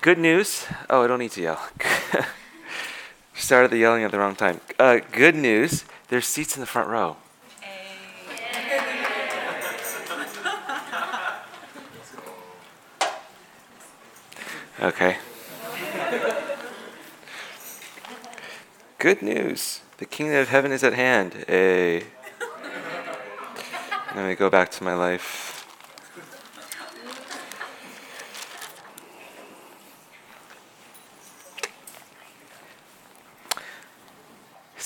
Good news. Oh, I don't need to yell. Started the yelling at the wrong time. Uh, good news. There's seats in the front row. Okay. Good news. The kingdom of heaven is at hand. A. Let me go back to my life.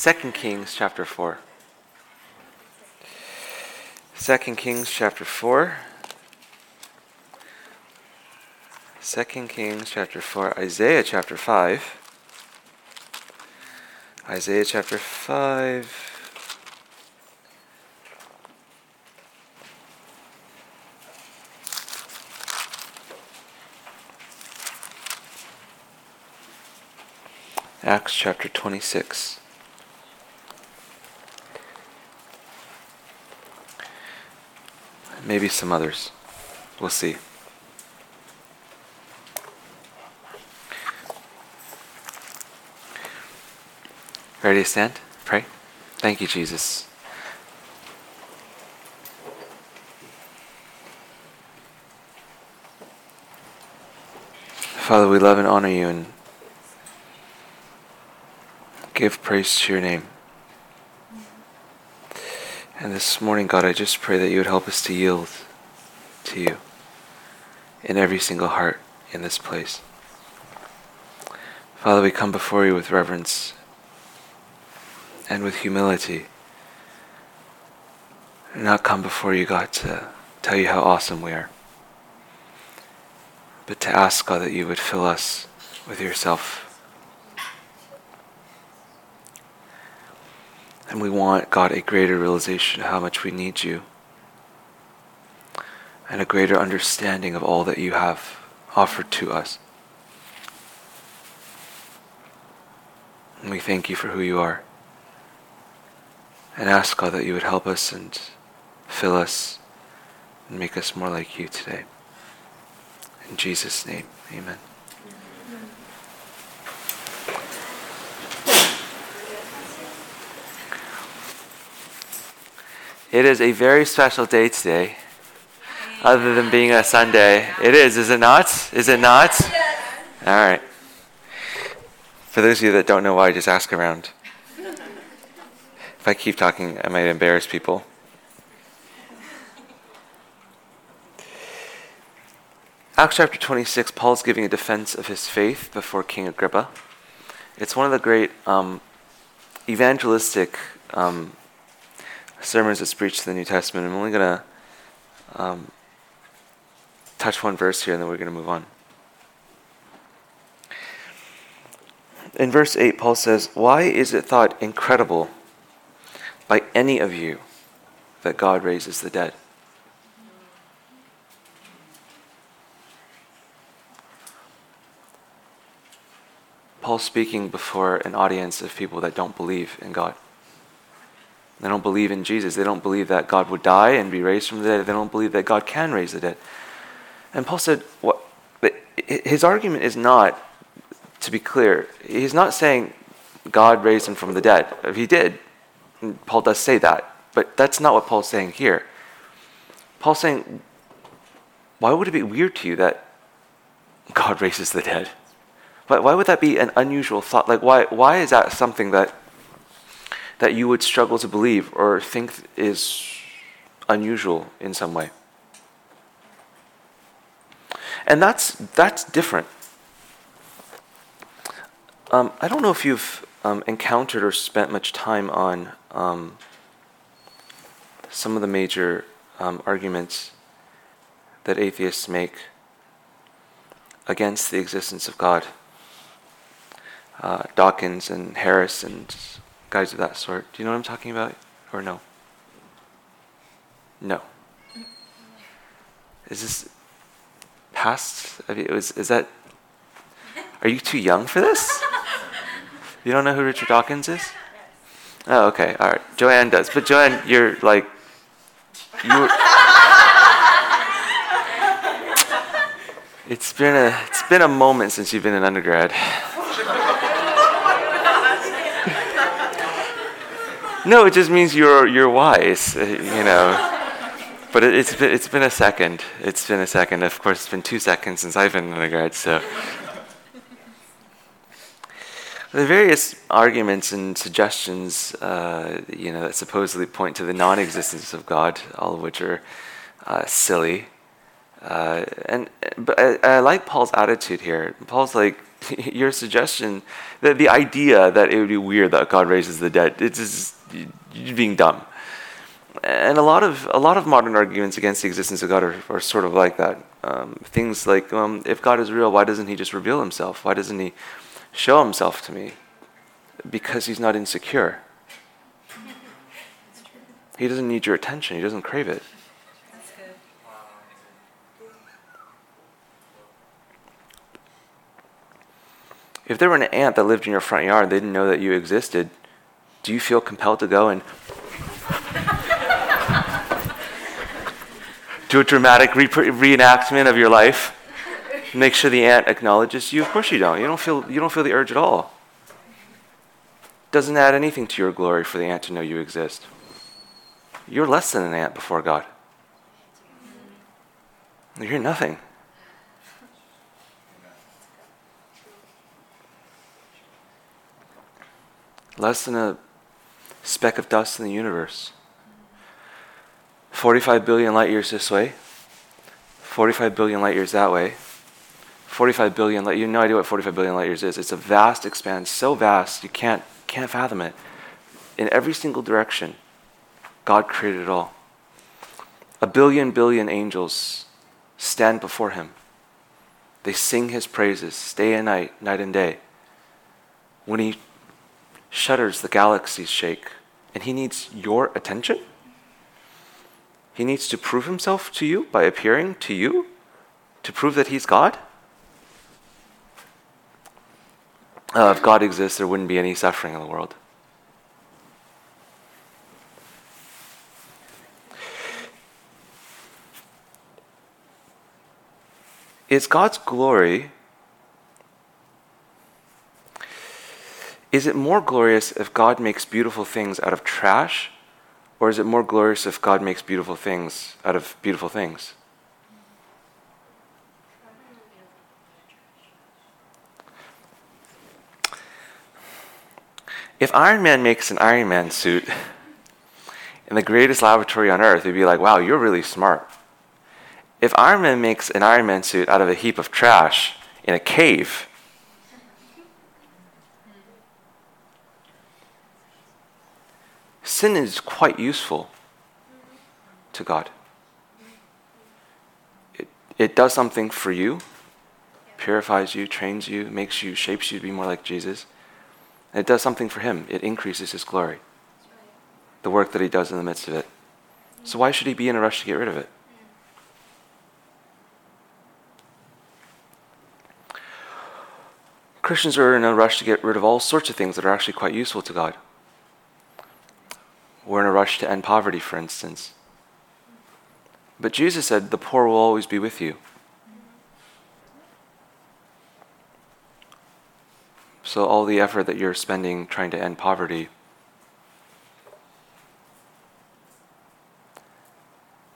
Second Kings chapter 4. Second Kings chapter 4. Second Kings chapter 4. Isaiah chapter 5. Isaiah chapter 5. Acts chapter 26. Maybe some others. We'll see. Ready to stand? Pray. Thank you, Jesus. Father, we love and honor you and give praise to your name. And this morning, God, I just pray that you would help us to yield to you in every single heart in this place. Father, we come before you with reverence and with humility. And not come before you, God, to tell you how awesome we are, but to ask, God, that you would fill us with yourself And we want, God, a greater realization of how much we need you and a greater understanding of all that you have offered to us. And we thank you for who you are. And ask, God, that you would help us and fill us and make us more like you today. In Jesus' name, amen. It is a very special day today, other than being a Sunday. It is, is it not? Is it not? All right. For those of you that don't know why, just ask around. If I keep talking, I might embarrass people. Acts chapter 26, Paul's giving a defense of his faith before King Agrippa. It's one of the great um, evangelistic um, sermons that's preached in the New Testament. I'm only going to um, touch one verse here and then we're going to move on. In verse 8, Paul says, Why is it thought incredible by any of you that God raises the dead? Paul's speaking before an audience of people that don't believe in God. They don't believe in Jesus. They don't believe that God would die and be raised from the dead. They don't believe that God can raise the dead. And Paul said, what, his argument is not, to be clear, he's not saying God raised him from the dead. If he did, Paul does say that, but that's not what Paul's saying here. Paul's saying, why would it be weird to you that God raises the dead? Why, why would that be an unusual thought? Like, why, why is that something that that you would struggle to believe or think is unusual in some way. And that's, that's different. Um, I don't know if you've um, encountered or spent much time on um, some of the major um, arguments that atheists make against the existence of God. Uh, Dawkins and Harris and guys of that sort. Do you know what I'm talking about? Or no? No. Is this past? I mean, was, is that. Are you too young for this? You don't know who Richard Dawkins is? Oh, okay. All right. Joanne does. But Joanne, you're like. You It's been a it's been a moment since you've been an undergrad. No, it just means you're you're wise, uh, you know. But it, it's been it's been a second. It's been a second. Of course, it's been two seconds since I've been an undergrad. So the various arguments and suggestions, uh, you know, that supposedly point to the non-existence of God, all of which are uh, silly. Uh, and but I, I, like Paul's attitude here. Paul's like, your suggestion, that the idea that it would be weird that God raises the dead, it's just you're being dumb. And a lot of a lot of modern arguments against the existence of God are, are sort of like that. Um, things like, um, if God is real, why doesn't He just reveal Himself? Why doesn't He show Himself to me? Because He's not insecure. He doesn't need your attention. He doesn't crave it. If there were an ant that lived in your front yard and they didn't know that you existed, do you feel compelled to go and do a dramatic re- reenactment of your life? Make sure the ant acknowledges you? Of course you don't. You don't feel, you don't feel the urge at all. Doesn't add anything to your glory for the ant to know you exist. You're less than an ant before God. You're nothing. Less than a speck of dust in the universe. 45 billion light years this way, 45 billion light years that way. 45 billion light you have no idea what 45 billion light years is. It's a vast expanse, so vast you can't can't fathom it. In every single direction, God created it all. A billion billion angels stand before him. They sing his praises day and night, night and day. When he shudders, the galaxies shake, and he needs your attention? He needs to prove himself to you by appearing to you to prove that he's God? Uh, if God exists, there wouldn't be any suffering in the world. Is God's glory Is it more glorious if God makes beautiful things out of trash, or is it more glorious if God makes beautiful things out of beautiful things? If Iron Man makes an Iron Man suit in the greatest laboratory on earth, we'd be like, wow, you're really smart. If Iron Man makes an Iron Man suit out of a heap of trash in a cave, sin is quite useful to God. It, it does something for you, purifies you, trains you, makes you, shapes you to be more like Jesus. It does something for Him. It increases His glory, the work that He does in the midst of it. So why should He be in a rush to get rid of it? Christians are in a rush to get rid of all sorts of things that are actually quite useful to God. We're in a rush to end poverty, for instance. But Jesus said, The poor will always be with you. So, all the effort that you're spending trying to end poverty,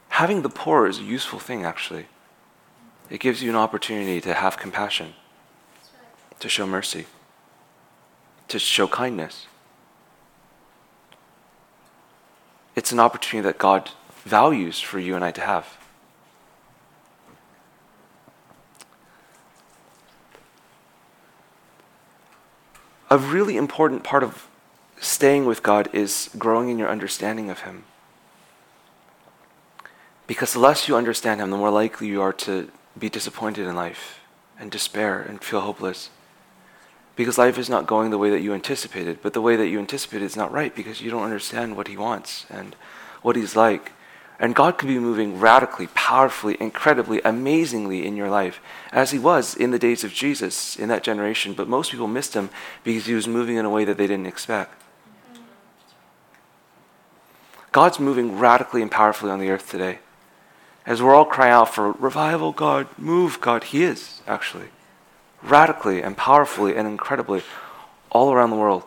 having the poor is a useful thing, actually. It gives you an opportunity to have compassion, to show mercy, to show kindness. It's an opportunity that God values for you and I to have. A really important part of staying with God is growing in your understanding of Him. Because the less you understand Him, the more likely you are to be disappointed in life and despair and feel hopeless because life is not going the way that you anticipated. But the way that you anticipated is not right because you don't understand what He wants and what He's like. And God could be moving radically, powerfully, incredibly, amazingly in your life, as He was in the days of Jesus in that generation. But most people missed Him because He was moving in a way that they didn't expect. God's moving radically and powerfully on the earth today. As we're all crying out for revival, God, move, God, He is actually radically and powerfully and incredibly all around the world.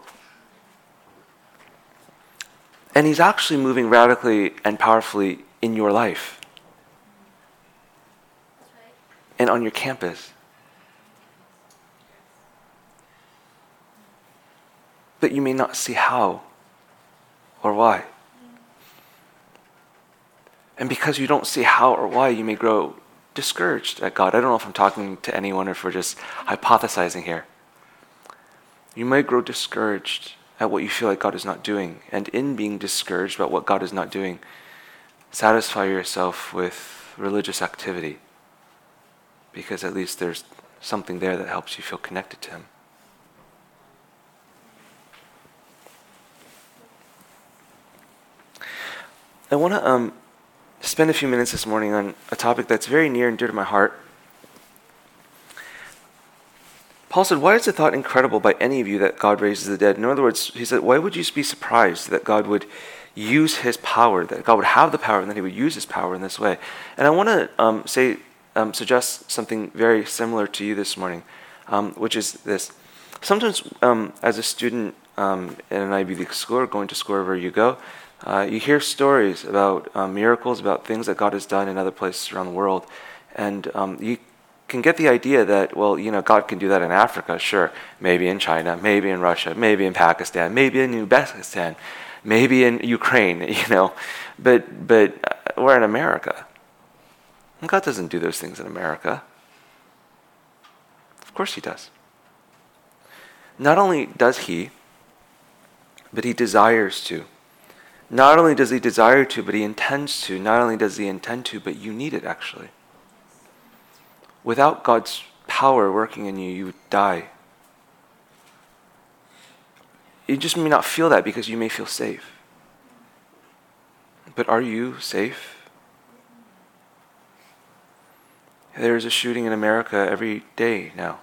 And He's actually moving radically and powerfully in your life and on your campus. But you may not see how or why. And because you don't see how or why, you may grow discouraged at God. I don't know if I'm talking to anyone or if we're just hypothesizing here. You might grow discouraged at what you feel like God is not doing. And in being discouraged about what God is not doing, satisfy yourself with religious activity because at least there's something there that helps you feel connected to Him. I want to um, spend a few minutes this morning on a topic that's very near and dear to my heart. Paul said, Why is the thought incredible by any of you that God raises the dead? In other words, he said, Why would you be surprised that God would use his power, that God would have the power, and that he would use his power in this way? And I want to um, say, um, suggest something very similar to you this morning, um, which is this. Sometimes, um, as a student um, in an Ivy League school or going to school wherever you go, uh, you hear stories about uh, miracles, about things that God has done in other places around the world, and um, you can get the idea that, well, you know, God can do that in Africa, sure. Maybe in China, maybe in Russia, maybe in Pakistan, maybe in Uzbekistan, maybe in Ukraine, you know. But, but uh, we're in America. And God doesn't do those things in America. Of course He does. Not only does He, but He desires to. Not only does He desire to, but He intends to. Not only does He intend to, but you need it actually. Without God's power working in you, you would die. You just may not feel that because you may feel safe. But are you safe? There's a shooting in America every day now.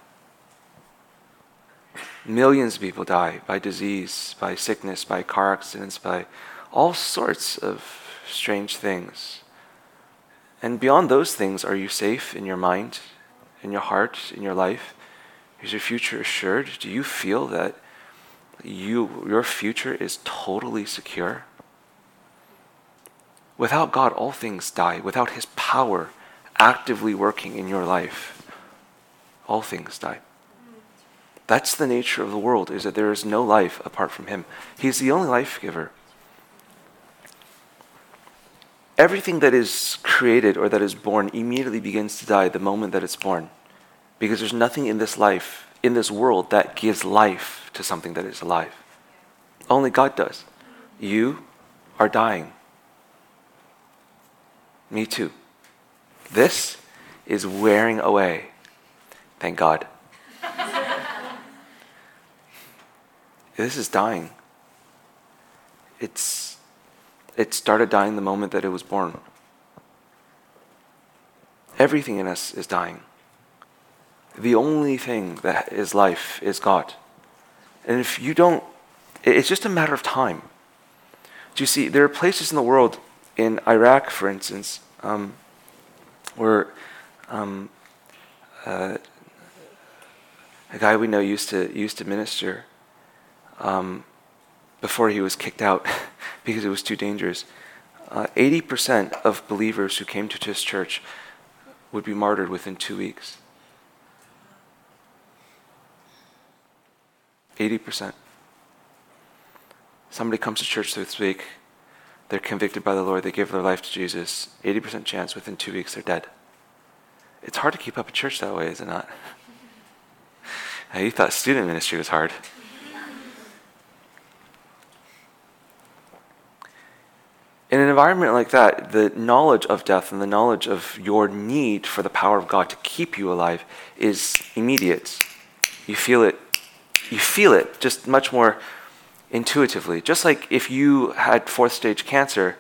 Millions of people die by disease, by sickness, by car accidents, by all sorts of strange things. And beyond those things, are you safe in your mind, in your heart, in your life? Is your future assured? Do you feel that you, your future is totally secure? Without God, all things die. Without His power actively working in your life, all things die. That's the nature of the world, is that there is no life apart from Him. He's the only life giver everything that is created or that is born immediately begins to die the moment that it's born. Because there's nothing in this life, in this world, that gives life to something that is alive. Only God does. You are dying. Me too. This is wearing away. Thank God. this is dying. It's it started dying the moment that it was born. Everything in us is dying. The only thing that is life is God. And if you don't, it's just a matter of time. Do you see, there are places in the world, in Iraq, for instance, um, where um, uh, a guy we know used to used to minister um, before he was kicked out. because it was too dangerous. Uh, 80% of believers who came to this church would be martyred within two weeks. 80%. Somebody comes to church this week, they're convicted by the Lord, they give their life to Jesus. 80% chance within two weeks they're dead. It's hard to keep up a church that way, is it not? you thought student ministry was hard. In an environment like that, the knowledge of death and the knowledge of your need for the power of God to keep you alive is immediate. You feel it. You feel it just much more intuitively. Just like if you had fourth stage cancer,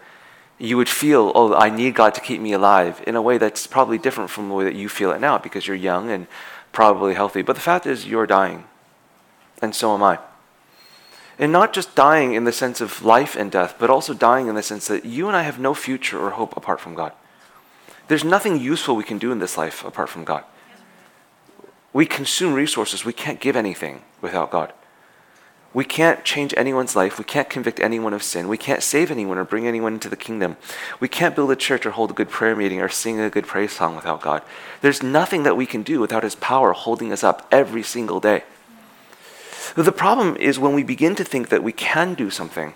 you would feel, oh, I need God to keep me alive in a way that's probably different from the way that you feel it now because you're young and probably healthy. But the fact is, you're dying. And so am I. And not just dying in the sense of life and death, but also dying in the sense that you and I have no future or hope apart from God. There's nothing useful we can do in this life apart from God. We consume resources. We can't give anything without God. We can't change anyone's life. We can't convict anyone of sin. We can't save anyone or bring anyone into the kingdom. We can't build a church or hold a good prayer meeting or sing a good praise song without God. There's nothing that we can do without His power holding us up every single day. The problem is when we begin to think that we can do something,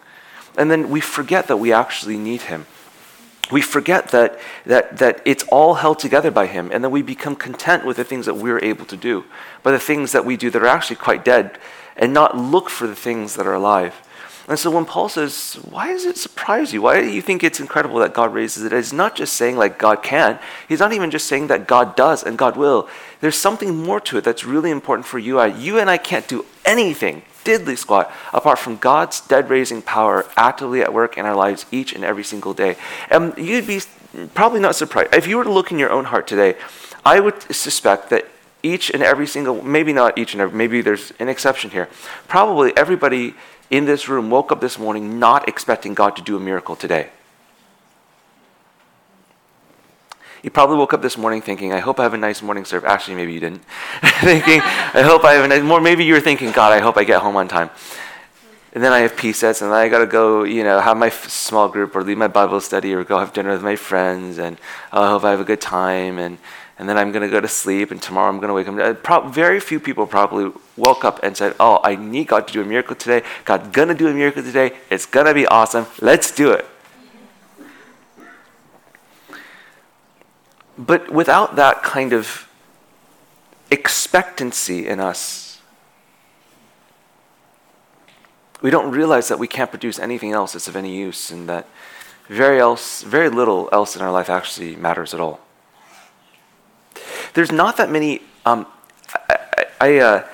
and then we forget that we actually need Him. We forget that, that, that it's all held together by Him, and then we become content with the things that we're able to do, by the things that we do that are actually quite dead, and not look for the things that are alive. And so when Paul says, Why does it surprise you? Why do you think it's incredible that God raises it? He's not just saying like God can. He's not even just saying that God does and God will. There's something more to it that's really important for you. You and I can't do anything, diddly squat, apart from God's dead raising power actively at work in our lives each and every single day. And you'd be probably not surprised. If you were to look in your own heart today, I would suspect that each and every single, maybe not each and every, maybe there's an exception here. Probably everybody in this room woke up this morning not expecting God to do a miracle today. You probably woke up this morning thinking, I hope I have a nice morning serve. Actually, maybe you didn't. thinking, I hope I have a nice, more, maybe you were thinking, God, I hope I get home on time. And then I have PSETs, and then I got to go, you know, have my f- small group or lead my Bible study or go have dinner with my friends, and oh, I hope I have a good time. And and then I'm going to go to sleep, and tomorrow I'm going to wake up. Uh, pro- very few people probably woke up and said, Oh, I need God to do a miracle today. God's going to do a miracle today. It's going to be awesome. Let's do it. But without that kind of expectancy in us, we don't realize that we can't produce anything else that's of any use and that very else very little else in our life actually matters at all there's not that many. Um, I, I uh,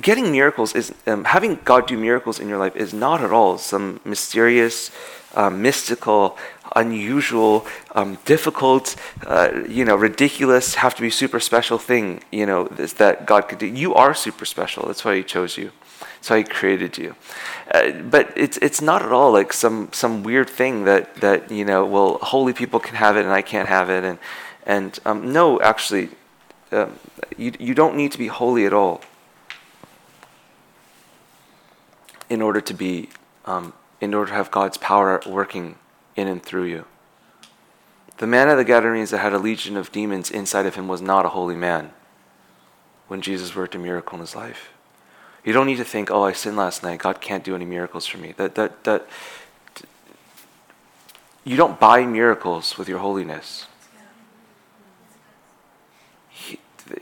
getting miracles is um, having God do miracles in your life is not at all some mysterious, uh, mystical, unusual, um, difficult, uh, you know, ridiculous, have to be super special thing. You know, that God could do. You are super special. That's why He chose you. That's why He created you. Uh, but it's it's not at all like some some weird thing that that you know. Well, holy people can have it and I can't have it and and um, no, actually, um, you, you don't need to be holy at all in order to be, um, in order to have God's power working in and through you. The man of the Gadarenes that had a legion of demons inside of him was not a holy man when Jesus worked a miracle in his life. You don't need to think, oh, I sinned last night. God can't do any miracles for me. That, that, that, you don't buy miracles with your holiness.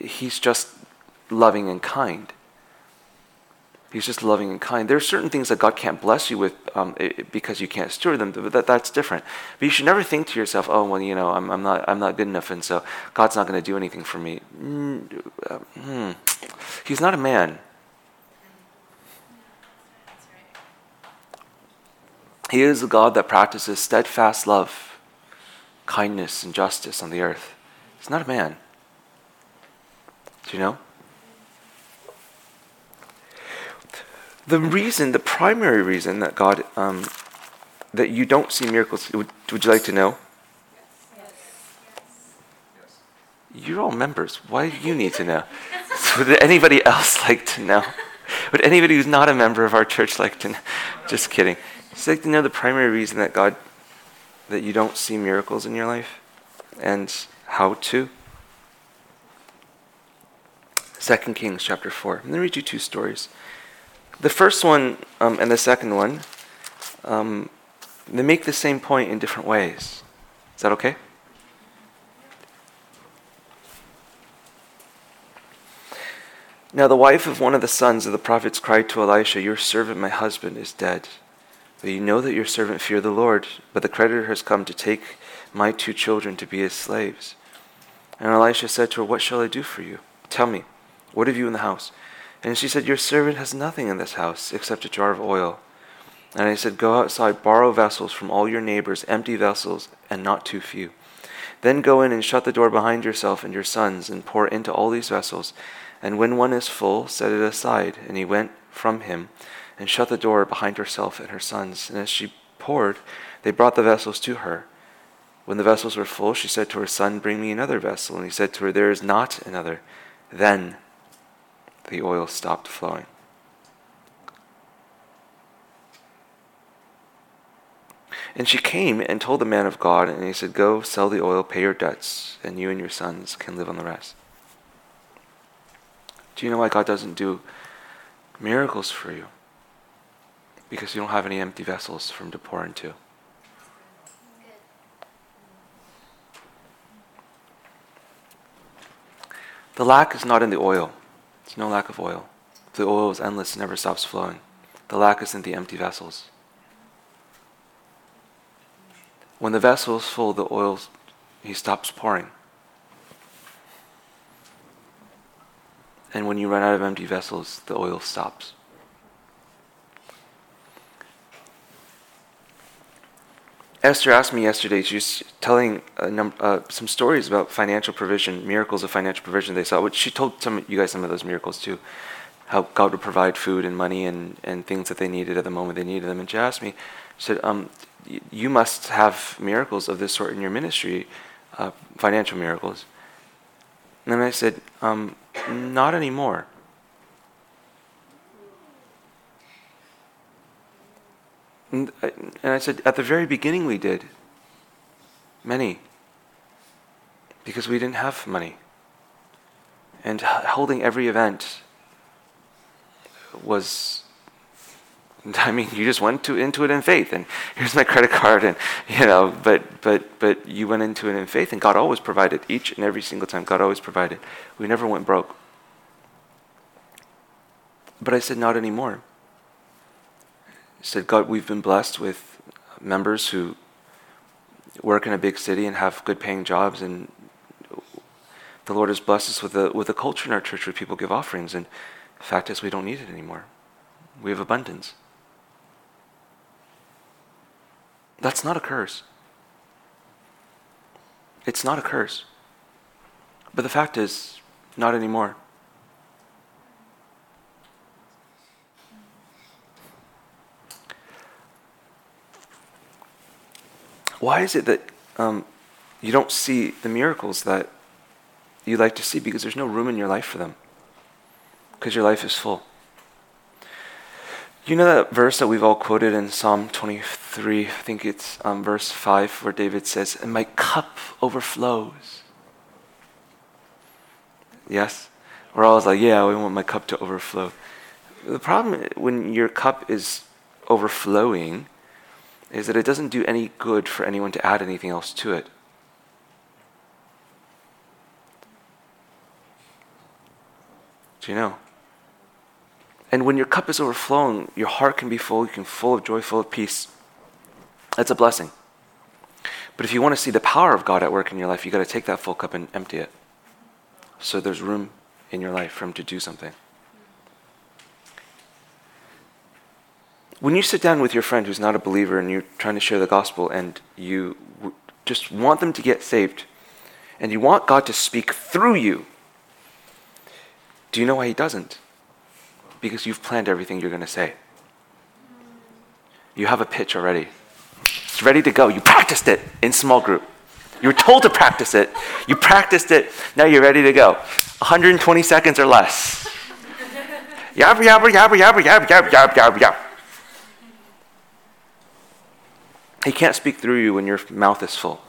He's just loving and kind. He's just loving and kind. There are certain things that God can't bless you with um, because you can't steward them. But that, that's different. But you should never think to yourself, "Oh, well, you know, I'm, I'm not I'm not good enough, and so God's not going to do anything for me." Mm, uh, hmm. He's not a man. He is a God that practices steadfast love, kindness, and justice on the earth. He's not a man. Do you know? The reason, the primary reason that God, um, that you don't see miracles, would, would you like to know? Yes. You're all members. Why do you need to know? would anybody else like to know? Would anybody who's not a member of our church like to know? Just kidding. Just like to know the primary reason that God, that you don't see miracles in your life and how to? 2 Kings chapter 4. I'm going to read you two stories. The first one um, and the second one, um, they make the same point in different ways. Is that okay? Now, the wife of one of the sons of the prophets cried to Elisha, Your servant, my husband, is dead. But you know that your servant feared the Lord, but the creditor has come to take my two children to be his slaves. And Elisha said to her, What shall I do for you? Tell me. What have you in the house? And she said, Your servant has nothing in this house except a jar of oil. And I said, Go outside, borrow vessels from all your neighbors, empty vessels, and not too few. Then go in and shut the door behind yourself and your sons, and pour into all these vessels. And when one is full, set it aside. And he went from him and shut the door behind herself and her sons. And as she poured, they brought the vessels to her. When the vessels were full, she said to her son, Bring me another vessel. And he said to her, There is not another. Then the oil stopped flowing. And she came and told the man of God, and he said, Go, sell the oil, pay your debts, and you and your sons can live on the rest. Do you know why God doesn't do miracles for you? Because you don't have any empty vessels for Him to pour into. The lack is not in the oil. There's no lack of oil. The oil is endless and never stops flowing. The lack is in the empty vessels. When the vessel is full, the oil, he stops pouring. And when you run out of empty vessels, the oil stops. Esther asked me yesterday, she was telling num- uh, some stories about financial provision, miracles of financial provision they saw. Which she told some you guys some of those miracles too, how God would provide food and money and, and things that they needed at the moment they needed them. And she asked me, she said, um, you must have miracles of this sort in your ministry, uh, financial miracles. And then I said, um, not anymore. And I, and I said, at the very beginning we did. Many. Because we didn't have money. And holding every event was I mean, you just went to, into it in faith, and here's my credit card, and you know, but but but you went into it in faith, and God always provided each and every single time. God always provided. We never went broke. But I said, not anymore. Said, God, we've been blessed with members who work in a big city and have good paying jobs, and the Lord has blessed us with a with a culture in our church where people give offerings, and the fact is, we don't need it anymore. We have abundance. That's not a curse. It's not a curse. But the fact is, not anymore. Why is it that um, you don't see the miracles that you like to see? Because there's no room in your life for them. Because your life is full. You know that verse that we've all quoted in Psalm 23? I think it's um, verse 5 where David says, And my cup overflows. Yes? We're always like, Yeah, we want my cup to overflow. The problem when your cup is overflowing is that it doesn't do any good for anyone to add anything else to it. Do you know? And when your cup is overflowing, your heart can be full, you can be full of joy, full of peace. That's a blessing. But if you want to see the power of God at work in your life, you got to take that full cup and empty it. So there's room in your life for him to do something. When you sit down with your friend who's not a believer and you're trying to share the gospel and you just want them to get saved and you want God to speak through you, do you know why he doesn't? Because you've planned everything you're going to say. You have a pitch already. It's ready to go. You practiced it in small group. You were told to practice it. You practiced it. Now you're ready to go. 120 seconds or less. Yabba, yabba, yabba, yabba, yabba, yabba, yabba, yabba, yabba. He can't speak through you when your mouth is full.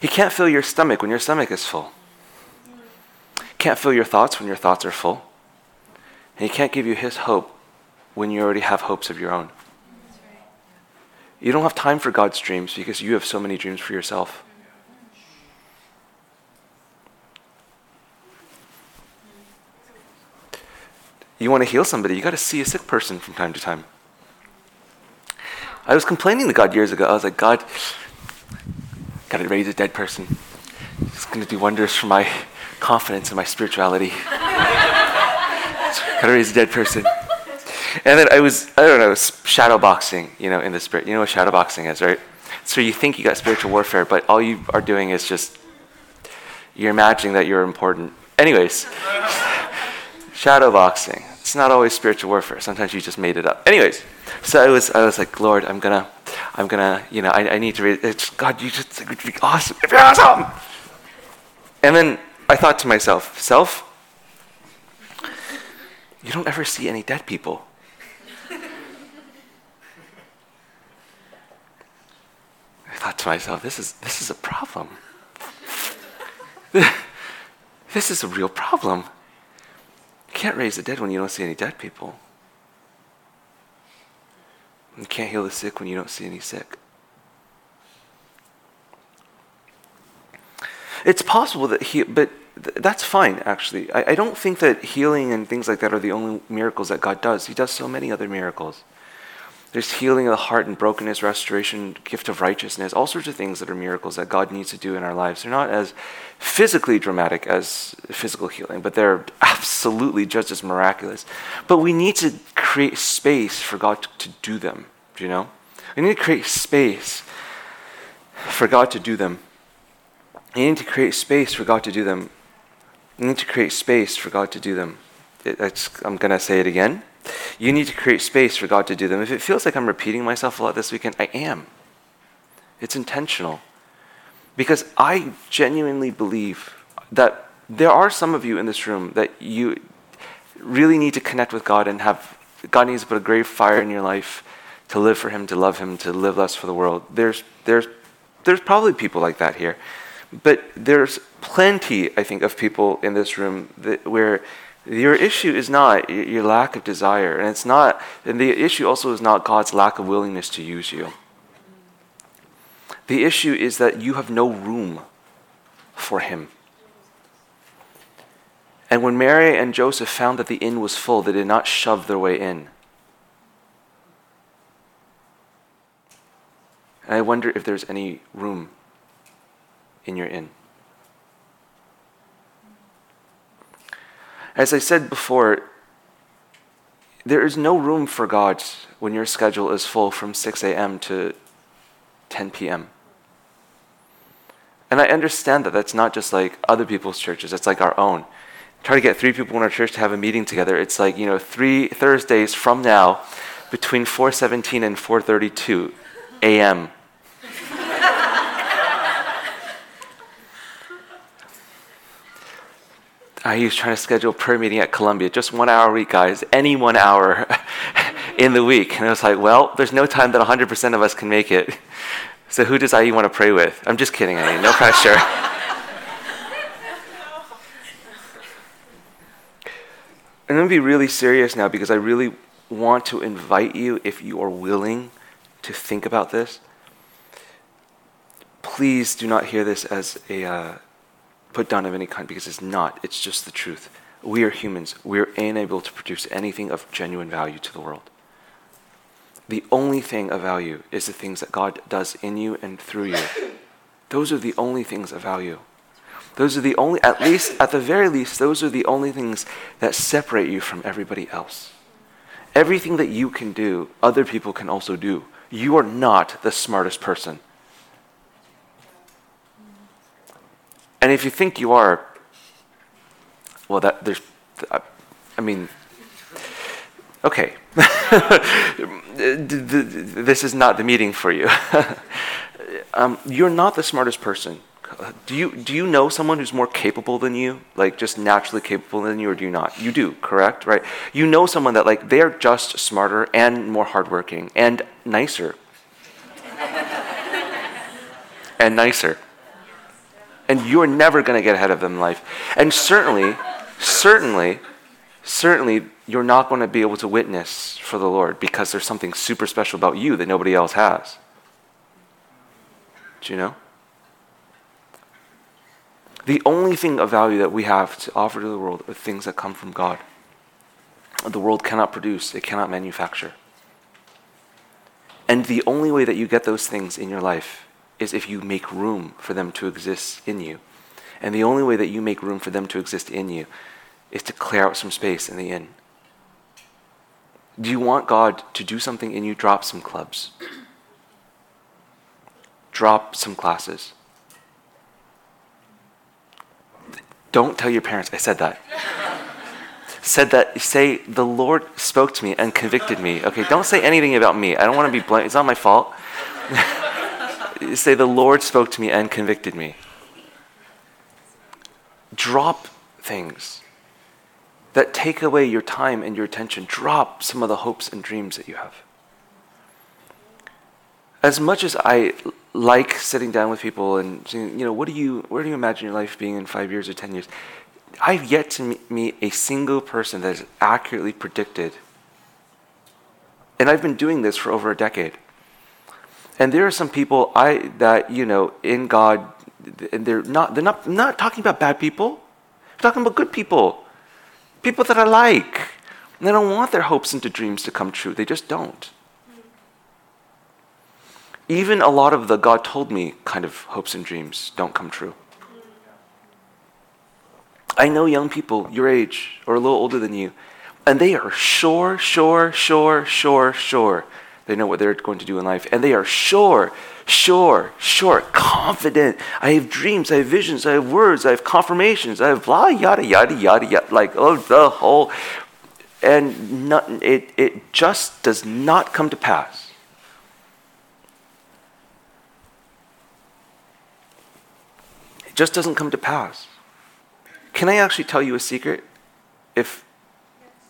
He can't fill your stomach when your stomach is full. Can't fill your thoughts when your thoughts are full. And He can't give you His hope when you already have hopes of your own. You don't have time for God's dreams because you have so many dreams for yourself. You want to heal somebody, you got to see a sick person from time to time. I was complaining to God years ago. I was like, God, got to raise a dead person. It's going to do wonders for my confidence and my spirituality. Gotta raise a dead person. And then I was, I don't know, shadow boxing, you know, in the spirit. You know what shadow boxing is, right? So you think you got spiritual warfare, but all you are doing is just, you're imagining that you're important. Anyways, shadow boxing. It's not always spiritual warfare. Sometimes you just made it up. Anyways, so I was, I was like, Lord, I'm gonna, I'm gonna, you know, I, I need to read. It's God, you just it would be awesome. It'd be awesome. And then I thought to myself, self, you don't ever see any dead people. I thought to myself, this is this is a problem. this is a real problem. You can't raise the dead when you don't see any dead people. You can't heal the sick when you don't see any sick. It's possible that he, but th- that's fine, actually. I, I don't think that healing and things like that are the only miracles that God does. He does so many other miracles. There's healing of the heart and brokenness, restoration, gift of righteousness, all sorts of things that are miracles that God needs to do in our lives. They're not as physically dramatic as physical healing, but they're absolutely just as miraculous. But we need to create space for God to, do them, do you know? We need to create space for God to do them. You need to create space for God to do them. You need to create space for God to do them. It, I'm going to say it again. You need to create space for God to do them. If it feels like I'm repeating myself a lot this weekend, I am. It's intentional. Because I genuinely believe that there are some of you in this room that you really need to connect with God and have God needs to put a great fire in your life to live for Him, to love Him, to live less for the world. There's, there's, there's probably people like that here. But there's plenty, I think, of people in this room that, where your issue is not your lack of desire, and it's not, and the issue also is not God's lack of willingness to use you. The issue is that you have no room for Him. And when Mary and Joseph found that the inn was full, they did not shove their way in. And I wonder if there's any room in your inn. As I said before, there is no room for God when your schedule is full from 6 a.m. to 10 p.m. And I understand that that's not just like other people's churches, it's like our own. Try to get three people in our church to have a meeting together. It's like, you know, three Thursdays from now between 4:17 and 4:32 a.m. he was trying to schedule a prayer meeting at Columbia, just one hour a week, guys, any one hour in the week. And I was like, well, there's no time that 100% of us can make it. So who does IE want to pray with? I'm just kidding, I mean, no pressure. I'm going to be really serious now because I really want to invite you, if you are willing to think about this, please do not hear this as a. Uh, put down of any kind because it's not. It's just the truth. We are humans. We are unable to produce anything of genuine value to the world. The only thing of value is the things that God does in you and through you. Those are the only things of value. Those are the only, at least, at the very least, those are the only things that separate you from everybody else. Everything that you can do, other people can also do. You are not the smartest person. And if you think you are, well, that there's, I mean, okay. this is not the meeting for you. um, you're not the smartest person. Do you, do you know someone who's more capable than you, like just naturally capable than you, or do you not? You do, correct? Right? You know someone that like they're just smarter and more hardworking and nicer. and nicer and you're never going to get ahead of them in life. And certainly, certainly, certainly, you're not going to be able to witness for the Lord because there's something super special about you that nobody else has. Do you know? The only thing of value that we have to offer to the world are things that come from God. The world cannot produce, it cannot manufacture. And the only way that you get those things in your life is if you make room for them to exist in you. And the only way that you make room for them to exist in you is to clear out some space in the inn. Do you want God to do something in you? Drop some clubs. Drop some classes. Don't tell your parents I said that. said that, say, the Lord spoke to me and convicted me. Okay, don't say anything about me. I don't want to be blamed. It's not my fault. Say, the Lord spoke to me and convicted me. Drop things that take away your time and your attention. Drop some of the hopes and dreams that you have. As much as I like sitting down with people and saying, you know, what do you, where do you imagine your life being in five years or ten years? I've yet to meet a single person that has accurately predicted. And I've been doing this for over a decade. And there are some people I that you know in God, and they're not they're not not talking about bad people. I'm talking about good people, people that I like. And they don't want their hopes and dreams to come true. They just don't. Even a lot of the God told me kind of hopes and dreams don't come true. I know young people your age or a little older than you, and they are sure, sure, sure, sure, sure they know what they're going to do in life. And they are sure, sure, sure, confident. I have dreams, I have visions, I have words, I have confirmations, I have blah, yada, yada, yada, yada, like, oh, the whole. And not, it, it just does not come to pass. It just doesn't come to pass. Can I actually tell you a secret? If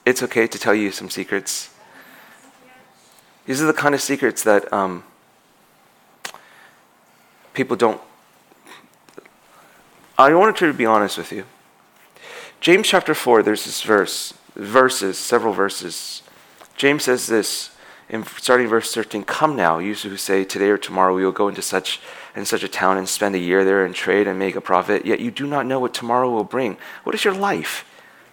it's okay to tell you some secrets. These are the kind of secrets that um, people don't. I wanted to be honest with you. James chapter 4, there's this verse, verses, several verses. James says this, in starting verse 13 Come now, you who say, Today or tomorrow we will go into such and such a town and spend a year there and trade and make a profit, yet you do not know what tomorrow will bring. What is your life?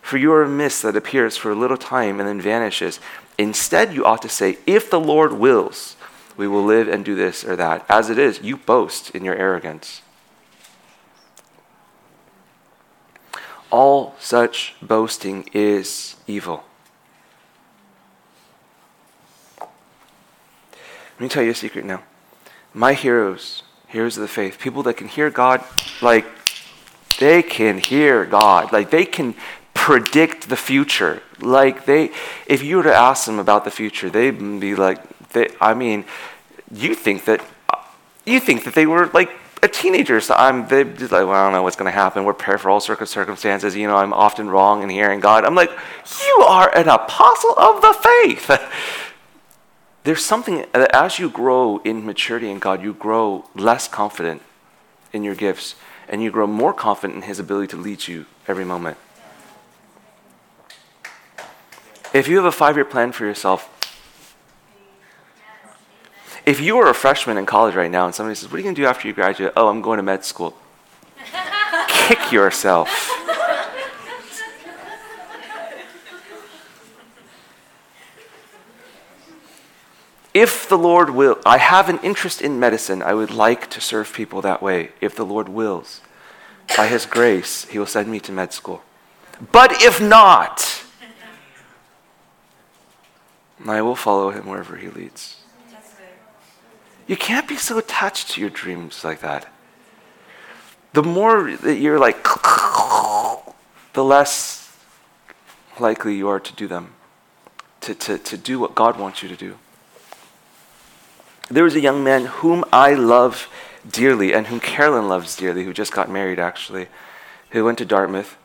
For you are a mist that appears for a little time and then vanishes. Instead, you ought to say, If the Lord wills, we will live and do this or that. As it is, you boast in your arrogance. All such boasting is evil. Let me tell you a secret now. My heroes, heroes of the faith, people that can hear God, like, they can hear God. Like, they can predict the future. Like they, if you were to ask them about the future, they'd be like, they, I mean, you think that, you think that they were like a teenager. So I'm, they like, well, I don't know what's going to happen. We're prepared for all circumstances. You know, I'm often wrong in hearing God. I'm like, you are an apostle of the faith. There's something that as you grow in maturity in God, you grow less confident in your gifts and you grow more confident in His ability to lead you every moment. If you have a five year plan for yourself, if you are a freshman in college right now and somebody says, What are you going to do after you graduate? Oh, I'm going to med school. Kick yourself. if the Lord will, I have an interest in medicine. I would like to serve people that way. If the Lord wills, by His grace, He will send me to med school. But if not, I will follow him wherever he leads. You can't be so attached to your dreams like that. The more that you're like, the less likely you are to do them, to, to, to do what God wants you to do. There was a young man whom I love dearly and whom Carolyn loves dearly, who just got married actually, who went to Dartmouth.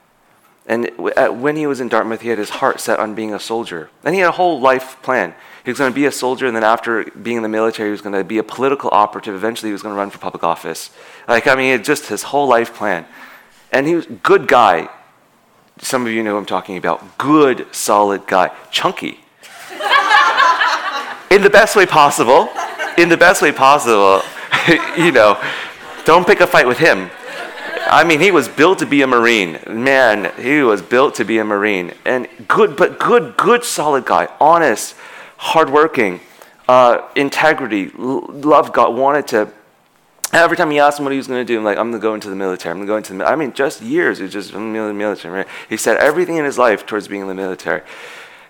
And when he was in Dartmouth, he had his heart set on being a soldier. And he had a whole life plan. He was going to be a soldier, and then after being in the military, he was going to be a political operative. Eventually, he was going to run for public office. Like, I mean, just his whole life plan. And he was a good guy. Some of you know who I'm talking about. Good, solid guy. Chunky. in the best way possible. In the best way possible. you know, don't pick a fight with him. I mean, he was built to be a Marine. Man, he was built to be a Marine. And good, but good, good, solid guy. Honest, hardworking, uh, integrity, l- God, wanted to. Every time he asked him what he was going to do, I'm like, I'm going to go into the military. I'm going to go into the I mean, just years. He was just in the military. Right? He said everything in his life towards being in the military.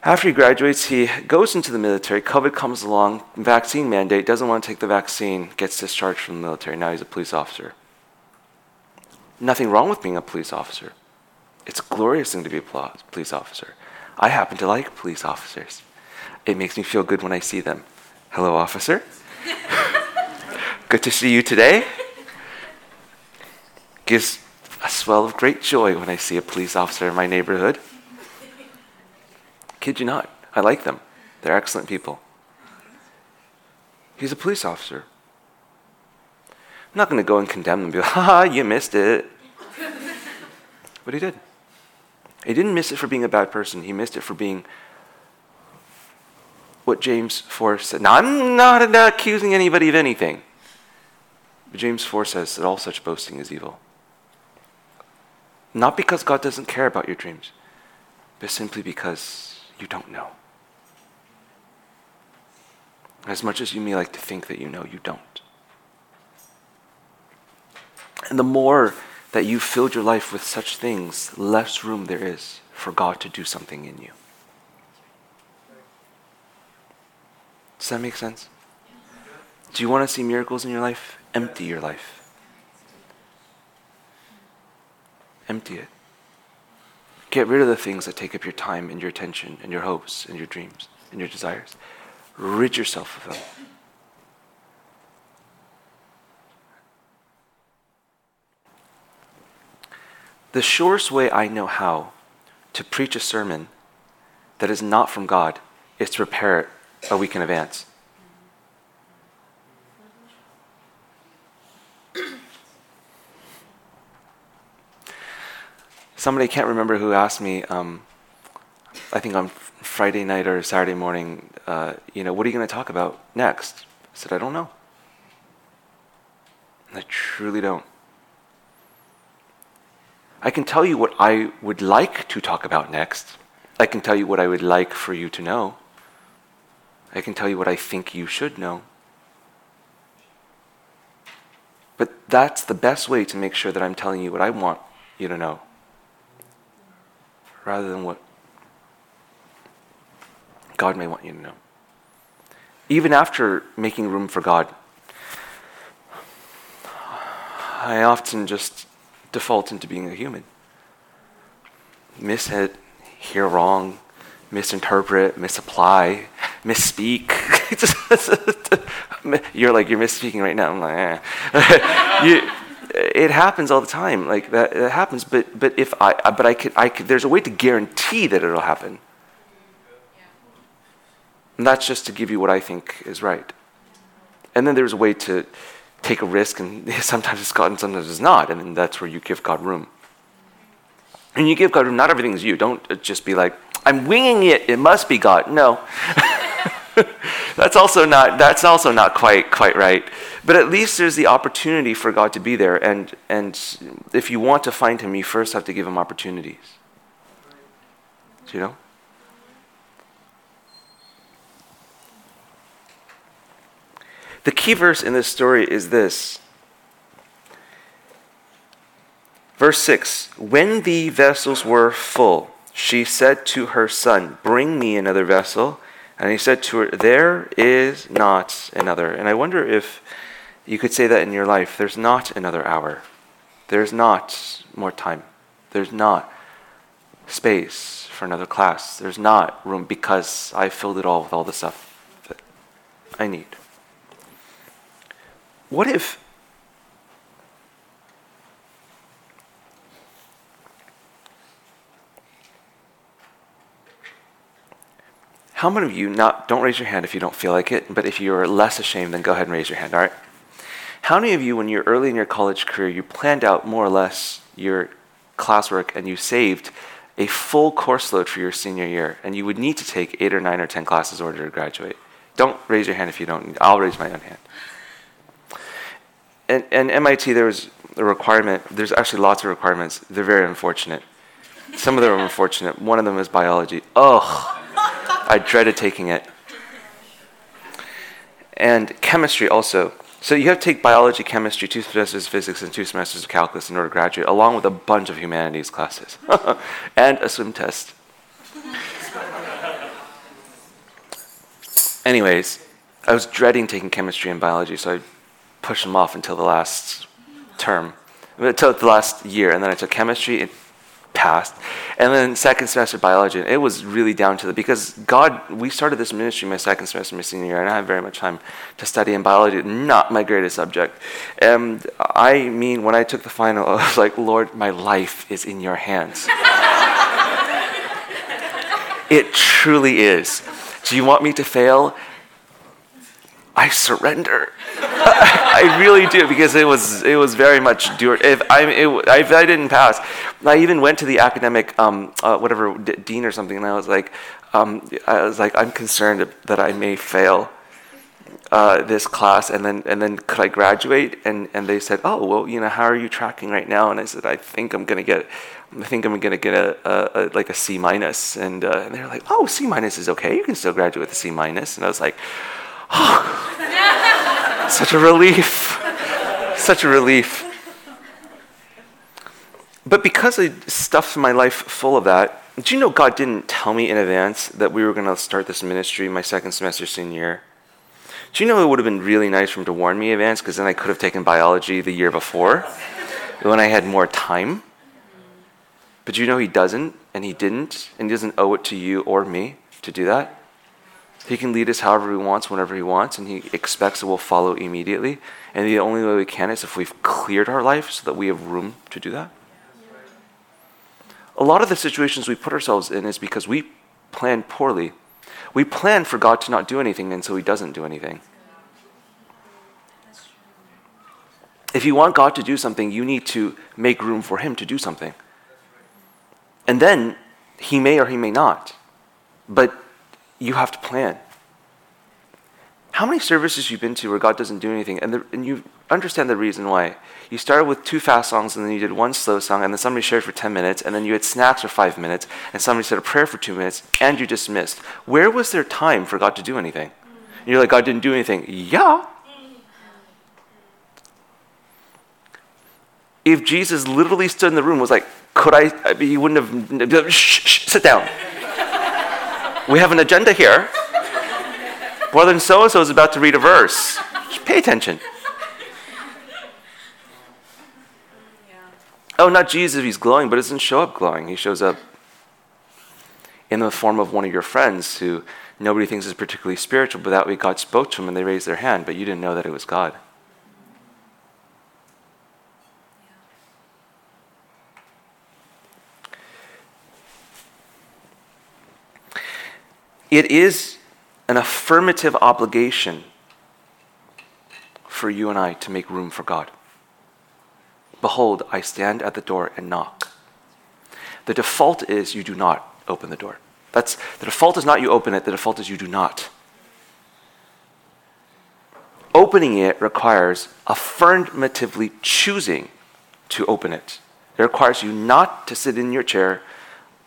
After he graduates, he goes into the military. COVID comes along, vaccine mandate, doesn't want to take the vaccine, gets discharged from the military. Now he's a police officer nothing wrong with being a police officer. It's a glorious thing to be a police officer. I happen to like police officers. It makes me feel good when I see them. Hello, officer. Good to see you today. Gives a swell of great joy when I see a police officer in my neighborhood. Kid you not, I like them. They're excellent people. He's a police officer. I'm not going to go and condemn them and be like, ha, you missed it. but he did. He didn't miss it for being a bad person, he missed it for being what James 4 said. Now, I'm not accusing anybody of anything. But James 4 says that all such boasting is evil. Not because God doesn't care about your dreams, but simply because you don't know. As much as you may like to think that you know, you don't. And the more that you filled your life with such things, less room there is for God to do something in you. Does that make sense? Do you want to see miracles in your life? Empty your life. Empty it. Get rid of the things that take up your time and your attention and your hopes and your dreams and your desires. Rid yourself of them. The surest way I know how to preach a sermon that is not from God is to prepare it a week in advance. Somebody can't remember who asked me, um, I think on Friday night or Saturday morning, uh, you know, what are you going to talk about next? I said, I don't know. I truly don't. I can tell you what I would like to talk about next. I can tell you what I would like for you to know. I can tell you what I think you should know. But that's the best way to make sure that I'm telling you what I want you to know, rather than what God may want you to know. Even after making room for God, I often just default into being a human. Miss hear wrong, misinterpret, misapply, misspeak. you're like you're misspeaking right now. I'm like, eh. you, it happens all the time. Like that, that happens. But but if I but I could I could there's a way to guarantee that it'll happen. And that's just to give you what I think is right. And then there's a way to take a risk, and sometimes it's God and sometimes it's not. And that's where you give God room. And you give God room, not everything is you. Don't uh, just be like, I'm winging it, it must be God. No. that's also not that's also not quite quite right. But at least there's the opportunity for God to be there. And and if you want to find him, you first have to give him opportunities. Do you know? The key verse in this story is this. Verse 6 When the vessels were full, she said to her son, Bring me another vessel. And he said to her, There is not another. And I wonder if you could say that in your life. There's not another hour. There's not more time. There's not space for another class. There's not room because I filled it all with all the stuff that I need. What if How many of you, not, don't raise your hand if you don't feel like it, but if you're less ashamed, then go ahead and raise your hand, all right? How many of you, when you're early in your college career, you planned out more or less your classwork and you saved a full course load for your senior year, and you would need to take eight or nine or ten classes in order to graduate? Don't raise your hand if you don't. I'll raise my own hand and, and MIT, there was a requirement. There's actually lots of requirements. They're very unfortunate. Some of them are unfortunate. One of them is biology. Oh, I dreaded taking it. And chemistry also. So you have to take biology, chemistry, two semesters of physics, and two semesters of calculus in order to graduate, along with a bunch of humanities classes and a swim test. Anyways, I was dreading taking chemistry and biology, so I push them off until the last term, until the last year. And then I took chemistry. It passed. And then second semester biology, and it was really down to the because God, we started this ministry my second semester, my senior year, and I had very much time to study in biology, not my greatest subject. And I mean, when I took the final, I was like, Lord, my life is in your hands. it truly is. Do you want me to fail? I surrender. I really do because it was it was very much if I it, if I didn't pass, I even went to the academic um, uh, whatever d- dean or something, and I was like, um, I was like, I'm concerned that I may fail uh, this class, and then and then could I graduate? And and they said, oh well, you know, how are you tracking right now? And I said, I think I'm gonna get. I think I'm gonna get a, a, a like a C minus, and, uh, and they're like, "Oh, C minus is okay. You can still graduate with a C minus." And I was like, "Oh, such a relief, such a relief." But because I stuffed my life full of that, do you know God didn't tell me in advance that we were going to start this ministry my second semester senior year? Do you know it would have been really nice for him to warn me in advance because then I could have taken biology the year before when I had more time? But you know he doesn't, and he didn't, and he doesn't owe it to you or me to do that. He can lead us however he wants, whenever he wants, and he expects that we'll follow immediately. And the only way we can is if we've cleared our life so that we have room to do that. A lot of the situations we put ourselves in is because we plan poorly. We plan for God to not do anything, and so he doesn't do anything. If you want God to do something, you need to make room for him to do something. And then he may or he may not. But you have to plan. How many services you've been to where God doesn't do anything, and, the, and you understand the reason why? You started with two fast songs, and then you did one slow song, and then somebody shared for 10 minutes, and then you had snacks for five minutes, and somebody said a prayer for two minutes, and you dismissed. Where was there time for God to do anything? And you're like, God didn't do anything. Yeah. If Jesus literally stood in the room was like, could I, I mean, he wouldn't have, shh, shh, sit down. We have an agenda here. Brother so and so is about to read a verse. Pay attention. Oh, not Jesus he's glowing, but doesn't show up glowing. He shows up in the form of one of your friends who nobody thinks is particularly spiritual, but that way God spoke to them and they raised their hand, but you didn't know that it was God. It is an affirmative obligation for you and I to make room for God. Behold, I stand at the door and knock. The default is you do not open the door. That's the default is not you open it, the default is you do not. Opening it requires affirmatively choosing to open it. It requires you not to sit in your chair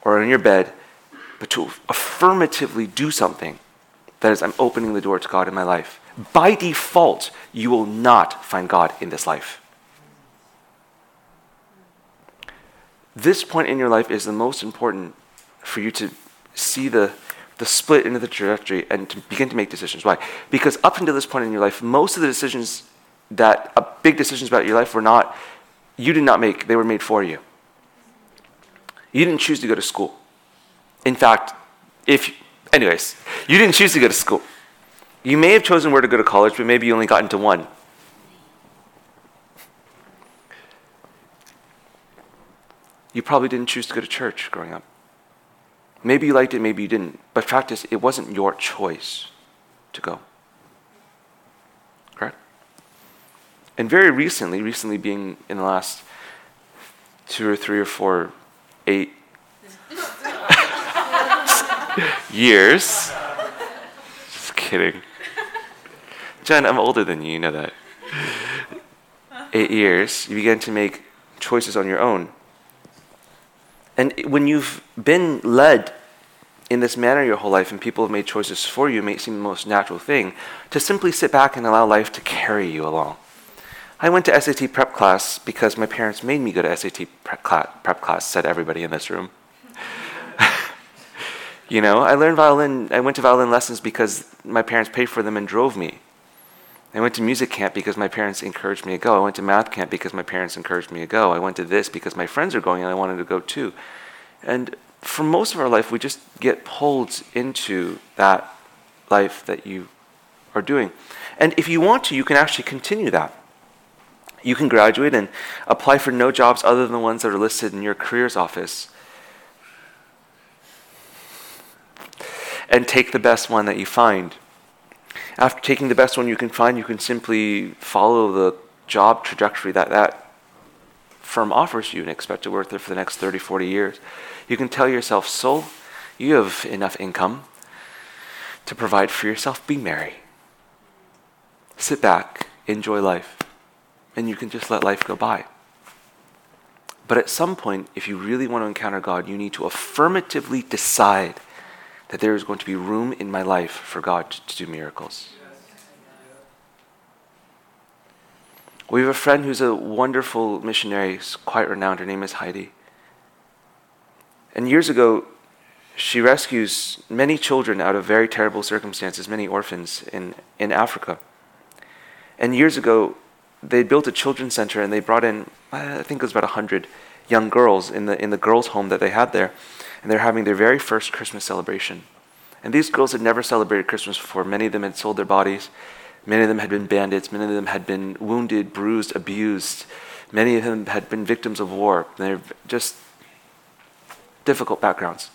or in your bed but to affirmatively do something. That is, I'm opening the door to God in my life. By default, you will not find God in this life. This point in your life is the most important for you to see the, the split into the trajectory and to begin to make decisions. Why? Because up until this point in your life, most of the decisions that, uh, big decisions about your life were not, you did not make, they were made for you. You didn't choose to go to school. In fact, if, anyways, you didn't choose to go to school. You may have chosen where to go to college, but maybe you only got into one. You probably didn't choose to go to church growing up. Maybe you liked it, maybe you didn't. But fact is, it wasn't your choice to go. Correct? And very recently, recently being in the last two or three or four, eight, years. Just kidding. Jen, I'm older than you, you know that. Eight years, you began to make choices on your own. And when you've been led in this manner your whole life and people have made choices for you, it may seem the most natural thing to simply sit back and allow life to carry you along. I went to SAT prep class because my parents made me go to SAT prep class, prep class said everybody in this room. You know, I learned violin, I went to violin lessons because my parents paid for them and drove me. I went to music camp because my parents encouraged me to go. I went to math camp because my parents encouraged me to go. I went to this because my friends are going and I wanted to go too. And for most of our life, we just get pulled into that life that you are doing. And if you want to, you can actually continue that. You can graduate and apply for no jobs other than the ones that are listed in your careers office. And take the best one that you find. After taking the best one you can find, you can simply follow the job trajectory that that firm offers you and expect to work there for the next 30, 40 years. You can tell yourself, soul, you have enough income to provide for yourself. Be merry. Sit back, enjoy life, and you can just let life go by. But at some point, if you really want to encounter God, you need to affirmatively decide that there is going to be room in my life for God to do miracles. We have a friend who's a wonderful missionary, quite renowned. Her name is Heidi. And years ago, she rescues many children out of very terrible circumstances, many orphans in, in Africa. And years ago, they built a children's center and they brought in, I think it was about 100 young girls in the, in the girls' home that they had there and they're having their very first Christmas celebration. And these girls had never celebrated Christmas before. Many of them had sold their bodies. Many of them had been bandits. Many of them had been wounded, bruised, abused. Many of them had been victims of war. They're just difficult backgrounds.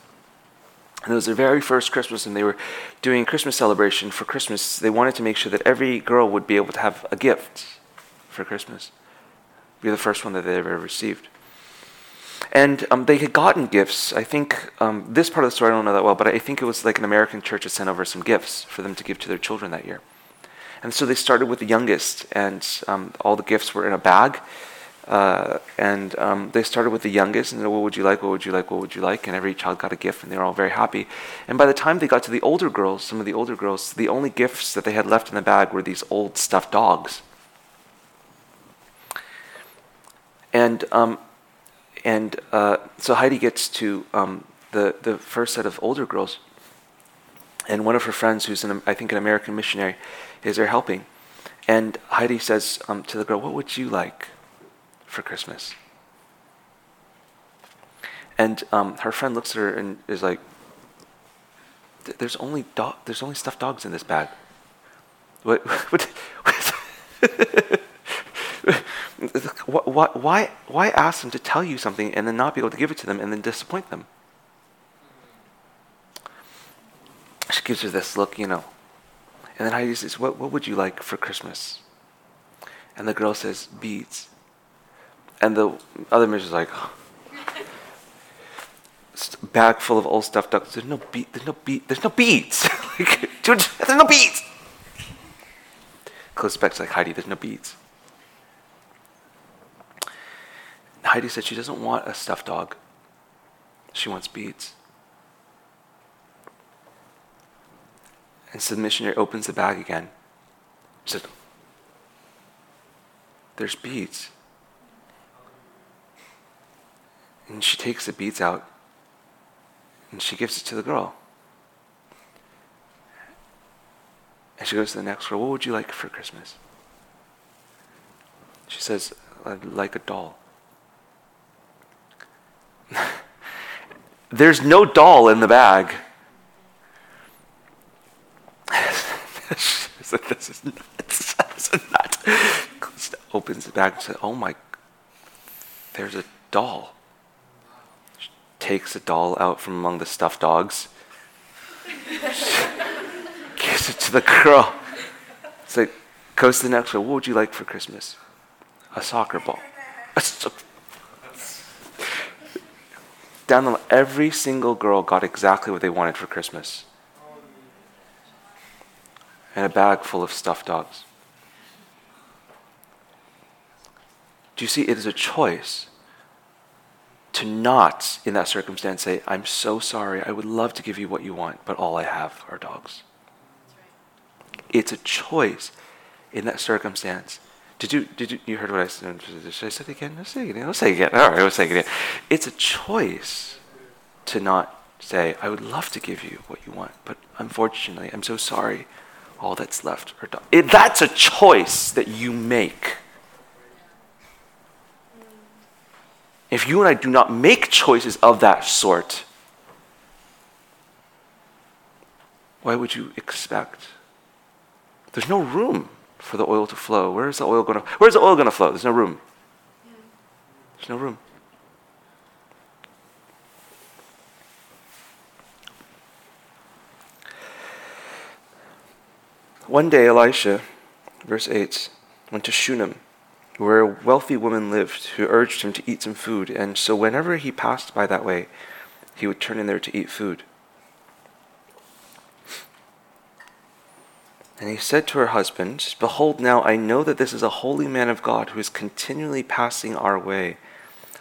And it was their very first Christmas, and they were doing a Christmas celebration for Christmas. They wanted to make sure that every girl would be able to have a gift for Christmas. Be the first one that they ever received. And um, they had gotten gifts. I think um, this part of the story I don't know that well, but I think it was like an American church had sent over some gifts for them to give to their children that year. And so they started with the youngest, and um, all the gifts were in a bag. Uh, and um, they started with the youngest, and said, what would you like? What would you like? What would you like? And every child got a gift, and they were all very happy. And by the time they got to the older girls, some of the older girls, the only gifts that they had left in the bag were these old stuffed dogs. And um, and uh, so Heidi gets to um, the, the first set of older girls, and one of her friends, who's an, I think an American missionary, is there helping. And Heidi says um, to the girl, What would you like for Christmas? And um, her friend looks at her and is like, "There's only do- there's only stuffed dogs in this bag. What? what, what why, why why ask them to tell you something and then not be able to give it to them and then disappoint them? She gives her this look, you know. And then Heidi says, what, what would you like for Christmas? And the girl says, beads. And the other is like, bag full of old stuffed ducks. There's no bead. There's no bead. There's no beads. like, there's no beads. Close back to like Heidi. There's no beads. Heidi said she doesn't want a stuffed dog. She wants beads. And so the missionary opens the bag again. Said, There's beads. And she takes the beads out and she gives it to the girl. And she goes to the next girl, What would you like for Christmas? She says, I'd like a doll. There's no doll in the bag. this is nuts. This is nuts. Opens the bag and says, Oh my, there's a doll. She takes a doll out from among the stuffed dogs, gives it to the girl. It's like, goes to the next one. What would you like for Christmas? A soccer ball. Down the every single girl got exactly what they wanted for Christmas. And a bag full of stuffed dogs. Do you see? It is a choice to not, in that circumstance, say, I'm so sorry, I would love to give you what you want, but all I have are dogs. It's a choice in that circumstance did you did you, you heard what I said? Should I say it again? Let's say it again. Let's say it again. All right, let's say it again. It's a choice to not say, I would love to give you what you want, but unfortunately, I'm so sorry. all that's left are done. It, that's a choice that you make. If you and I do not make choices of that sort, why would you expect? There's no room for the oil to flow. Where is the oil going to Where's the oil going to flow? There's no room. There's no room. One day Elisha, verse 8, went to Shunem, where a wealthy woman lived who urged him to eat some food, and so whenever he passed by that way, he would turn in there to eat food. And he said to her husband, Behold, now I know that this is a holy man of God who is continually passing our way.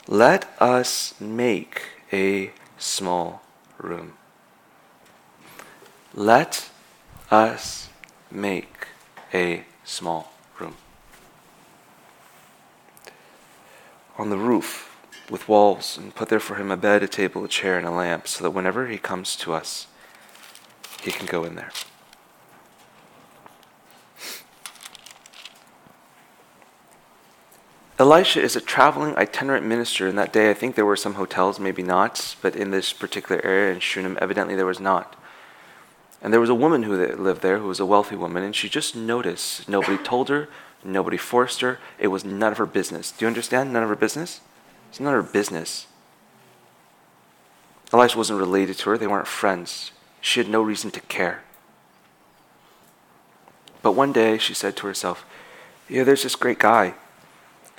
Let us make a small room. Let us make a small room. On the roof, with walls, and put there for him a bed, a table, a chair, and a lamp, so that whenever he comes to us, he can go in there. Elisha is a traveling itinerant minister. In that day, I think there were some hotels, maybe not, but in this particular area in Shunem, evidently there was not. And there was a woman who lived there who was a wealthy woman, and she just noticed. Nobody told her, nobody forced her. It was none of her business. Do you understand? None of her business? It's none of her business. Elisha wasn't related to her, they weren't friends. She had no reason to care. But one day she said to herself, Yeah, there's this great guy.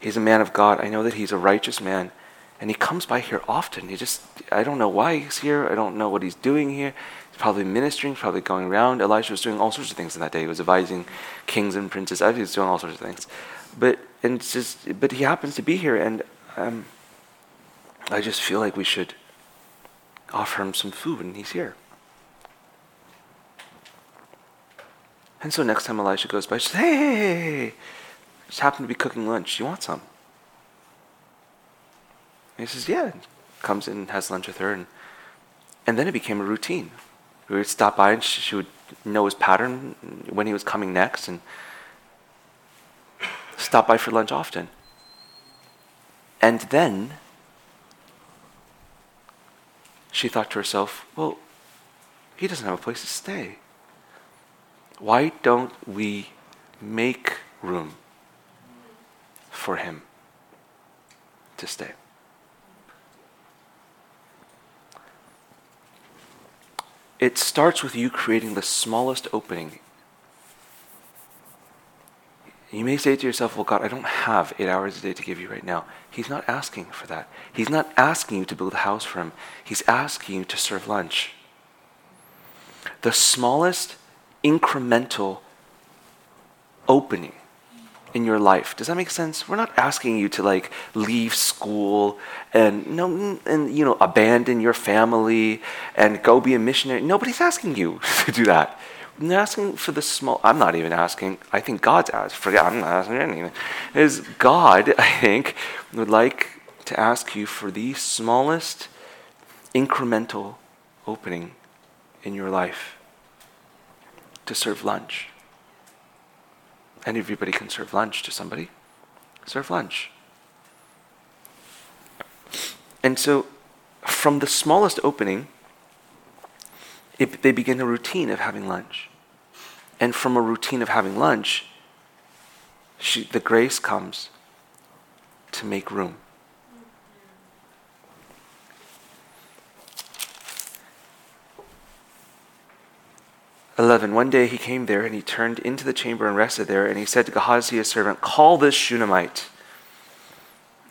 He's a man of God. I know that he's a righteous man. And he comes by here often. He just, I don't know why he's here. I don't know what he's doing here He's probably ministering, probably going around. Elisha was doing all sorts of things in that day. He was advising kings and princes. He was doing all sorts of things. But and just but he happens to be here, and um, I just feel like we should offer him some food, and he's here. And so next time Elisha goes by, she says, "Hey, hey, hey, hey, just happened to be cooking lunch. You want some?" And he says, "Yeah." Comes in, and has lunch with her, and and then it became a routine. We would stop by and she would know his pattern when he was coming next and stop by for lunch often. And then she thought to herself, well, he doesn't have a place to stay. Why don't we make room for him to stay? It starts with you creating the smallest opening. You may say to yourself, Well, God, I don't have eight hours a day to give you right now. He's not asking for that. He's not asking you to build a house for him. He's asking you to serve lunch. The smallest incremental opening in your life. Does that make sense? We're not asking you to like leave school and no and you know abandon your family and go be a missionary. Nobody's asking you to do that. They're asking for the small. I'm not even asking. I think God's asking. Forget. I'm not asking anything. Is God? I think would like to ask you for the smallest incremental opening in your life to serve lunch and everybody can serve lunch to somebody. Serve lunch. And so, from the smallest opening, it, they begin a routine of having lunch. And from a routine of having lunch, she, the grace comes to make room. 11. One day he came there and he turned into the chamber and rested there. And he said to Gehazi, his servant, Call this Shunammite.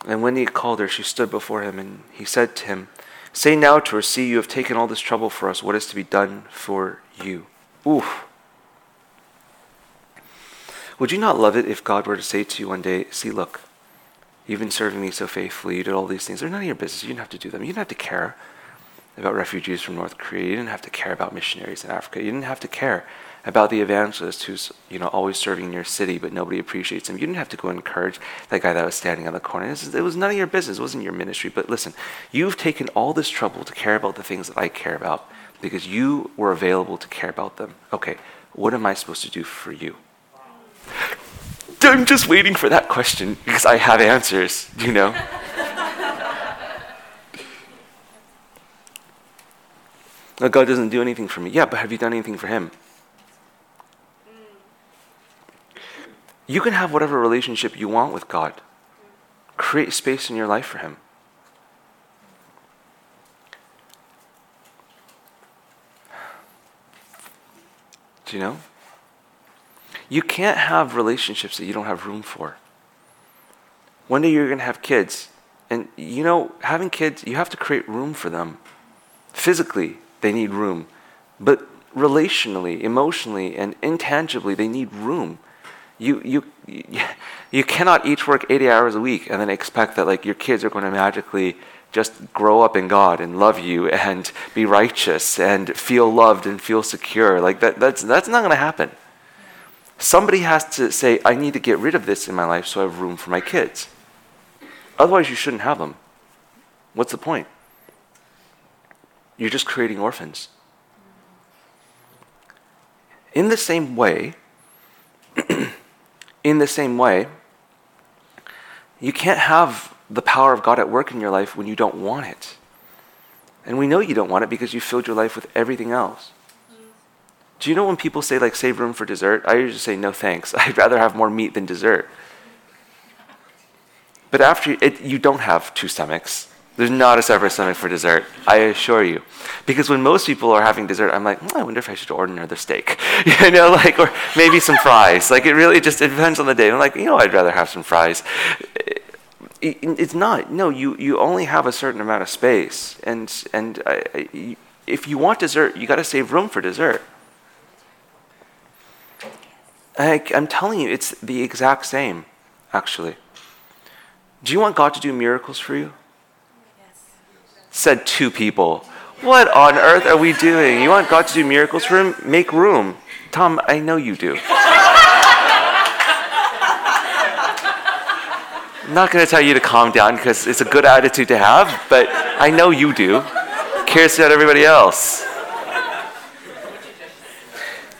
And when he called her, she stood before him. And he said to him, Say now to her, See, you have taken all this trouble for us. What is to be done for you? Oof. Would you not love it if God were to say to you one day, See, look, you've been serving me so faithfully. You did all these things. They're none of your business. You didn't have to do them. You didn't have to care about refugees from North Korea. You didn't have to care about missionaries in Africa. You didn't have to care about the evangelist who's you know always serving in your city but nobody appreciates him. You didn't have to go encourage that guy that was standing on the corner. It was none of your business. It wasn't your ministry. But listen, you've taken all this trouble to care about the things that I care about because you were available to care about them. Okay, what am I supposed to do for you? I'm just waiting for that question because I have answers, you know? no, God doesn't do anything for me. Yeah, but have you done anything for Him? You can have whatever relationship you want with God. Create space in your life for Him. Do you know? You can't have relationships that you don't have room for. One day you're going to have kids. And you know, having kids, you have to create room for them. Physically, they need room. But relationally, emotionally, and intangibly, they need room. You, you, you cannot each work 80 hours a week and then expect that like your kids are going to magically just grow up in God and love you and be righteous and feel loved and feel secure. Like that, that's, that's not going to happen. Somebody has to say, I need to get rid of this in my life so I have room for my kids. Otherwise, you shouldn't have them. What's the point? You're just creating orphans. In the same way, in the same way, you can't have the power of God at work in your life when you don't want it. And we know you don't want it because you filled your life with everything else. Do you know when people say, like, save room for dessert? I usually say, no thanks. I'd rather have more meat than dessert. But after it, you don't have two stomachs. There's not a separate stomach for dessert, I assure you. Because when most people are having dessert, I'm like, hmm, I wonder if I should order another steak. you know, like, or maybe some fries. Like, it really just it depends on the day. I'm like, you know, I'd rather have some fries it's not. No, you, you only have a certain amount of space. And, and I, I, if you want dessert, you got to save room for dessert. I, I'm telling you, it's the exact same, actually. Do you want God to do miracles for you? Said two people. What on earth are we doing? You want God to do miracles for him? Make room. Tom, I know you do. I'm not going to tell you to calm down because it's a good attitude to have, but I know you do. Cares about everybody else.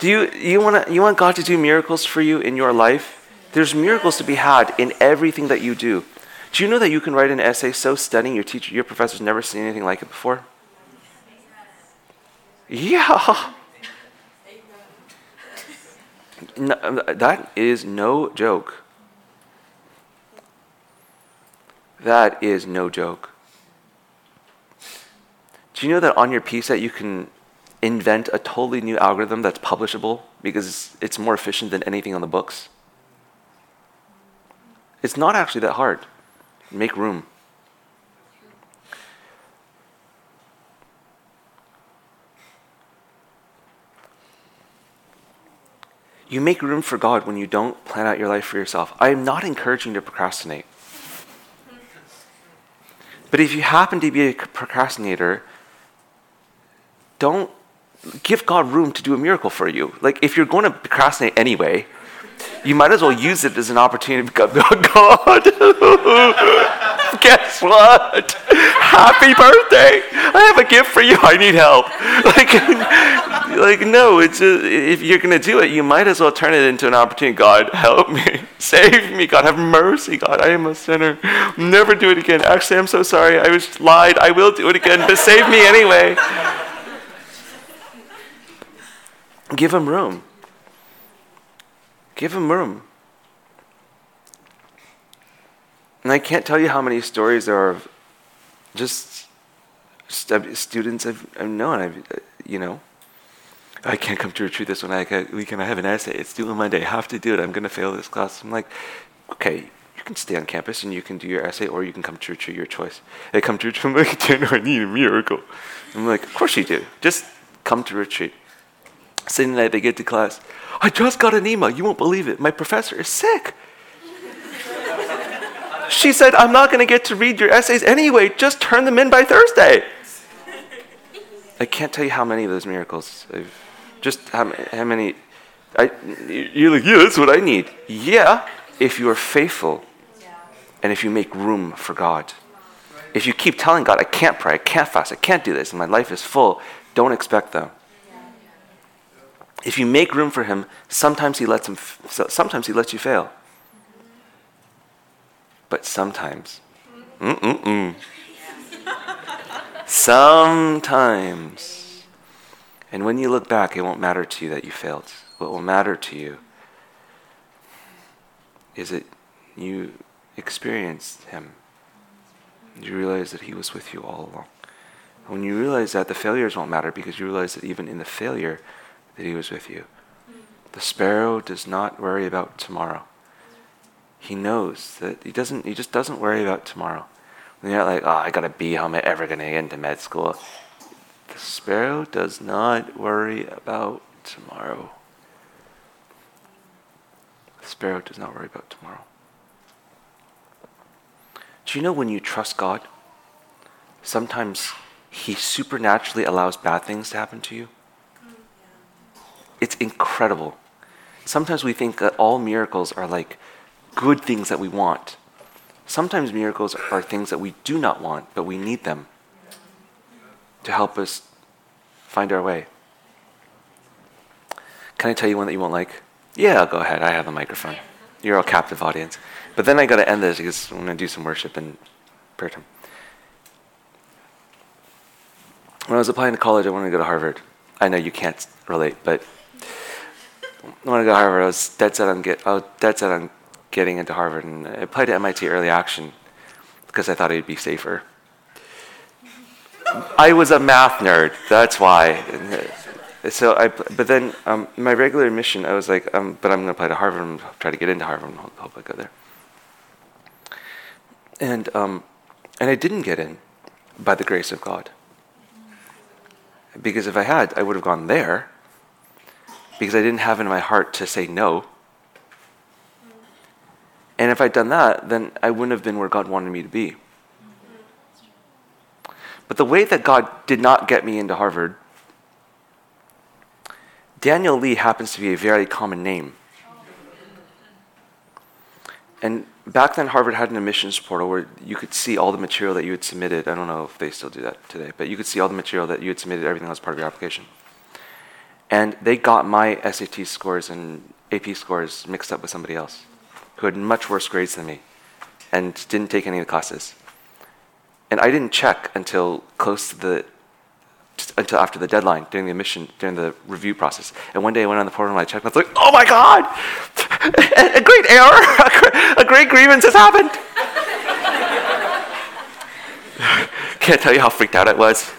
Do you, you, wanna, you want God to do miracles for you in your life? There's miracles to be had in everything that you do. Do you know that you can write an essay so stunning your teacher, your professor's never seen anything like it before? Yeah. No, that is no joke. That is no joke. Do you know that on your that you can invent a totally new algorithm that's publishable because it's more efficient than anything on the books? It's not actually that hard. Make room. You make room for God when you don't plan out your life for yourself. I am not encouraging you to procrastinate. But if you happen to be a procrastinator, don't give God room to do a miracle for you. Like, if you're going to procrastinate anyway, you might as well use it as an opportunity to go, God, guess what? Happy birthday! I have a gift for you. I need help. Like, like no. It's just, if you're gonna do it, you might as well turn it into an opportunity. God, help me, save me. God, have mercy. God, I am a sinner. Never do it again. Actually, I'm so sorry. I was lied. I will do it again, but save me anyway. Give him room. Give him room. And I can't tell you how many stories there are of just students I've, I've known. I've, uh, you know, I can't come to retreat this one weekend. I have an essay. It's due on Monday. I have to do it. I'm going to fail this class. I'm like, okay, you can stay on campus and you can do your essay, or you can come to retreat. Your choice. They come to retreat. I'm like, I need a miracle. I'm like, of course you do. Just come to retreat. Same night they get to class. I just got an email. You won't believe it. My professor is sick. she said, I'm not going to get to read your essays anyway. Just turn them in by Thursday. I can't tell you how many of those miracles. I've, just how, how many. I, you're like, yeah, that's what I need. Yeah, if you are faithful and if you make room for God. If you keep telling God, I can't pray, I can't fast, I can't do this, and my life is full, don't expect them. If you make room for him, sometimes he lets him sometimes he lets you fail. But sometimes mm-mm-mm. sometimes and when you look back, it won't matter to you that you failed. What will matter to you is that you experienced him. You realize that he was with you all along. When you realize that, the failures won't matter because you realize that even in the failure, that he was with you. The sparrow does not worry about tomorrow. He knows that he doesn't. He just doesn't worry about tomorrow. When you're not like, oh, I gotta be. How am I ever gonna get into med school? The sparrow does not worry about tomorrow. The sparrow does not worry about tomorrow. Do you know when you trust God, sometimes He supernaturally allows bad things to happen to you? It's incredible. Sometimes we think that all miracles are like good things that we want. Sometimes miracles are things that we do not want, but we need them to help us find our way. Can I tell you one that you won't like? Yeah, go ahead. I have the microphone. You're a captive audience. But then I got to end this because I'm going to do some worship and prayer time. When I was applying to college, I wanted to go to Harvard. I know you can't relate, but I wanted to go to Harvard. I was dead set on get. I was dead set on getting into Harvard, and I applied to MIT Early Action because I thought it'd be safer. I was a math nerd. That's why. So I, but then um, my regular admission, I was like, um, but I'm going to apply to Harvard and try to get into Harvard and hope I go there. And, um, and I didn't get in by the grace of God. Because if I had, I would have gone there because I didn't have in my heart to say no. And if I'd done that, then I wouldn't have been where God wanted me to be. But the way that God did not get me into Harvard, Daniel Lee happens to be a very common name. And back then, Harvard had an admissions portal where you could see all the material that you had submitted. I don't know if they still do that today, but you could see all the material that you had submitted, everything that was part of your application. And they got my SAT scores and AP scores mixed up with somebody else who had much worse grades than me and didn't take any of the classes. And I didn't check until close to the until after the deadline during the admission during the review process. And one day I went on the portal and I checked. And I was like, "Oh my God, a great error, a great grievance has happened." Can't tell you how freaked out I was.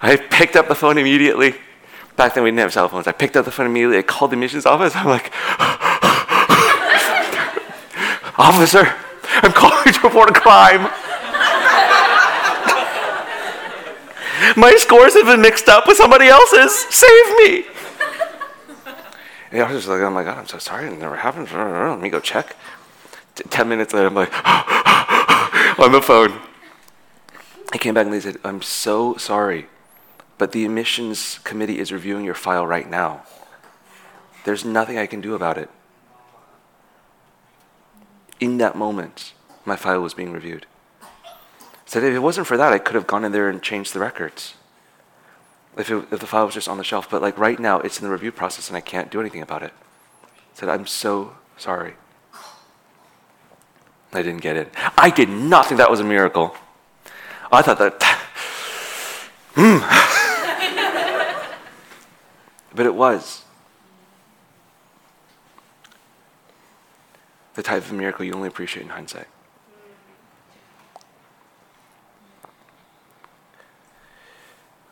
I picked up the phone immediately. Back then we didn't have cell phones. I picked up the phone immediately. I called the admissions office. I'm like, "Officer, I'm calling to report a crime." My scores have been mixed up with somebody else's. Save me. And I was like, oh my God, I'm so sorry. It never happened. Let me go check. T- Ten minutes later, I'm like, on the phone. I came back and they said, I'm so sorry, but the admissions committee is reviewing your file right now. There's nothing I can do about it. In that moment, my file was being reviewed. Said if it wasn't for that, I could have gone in there and changed the records. If, it, if the file was just on the shelf, but like right now, it's in the review process and I can't do anything about it. Said I'm so sorry. I didn't get it. I did not think that was a miracle. I thought that. Hmm. But it was. The type of miracle you only appreciate in hindsight.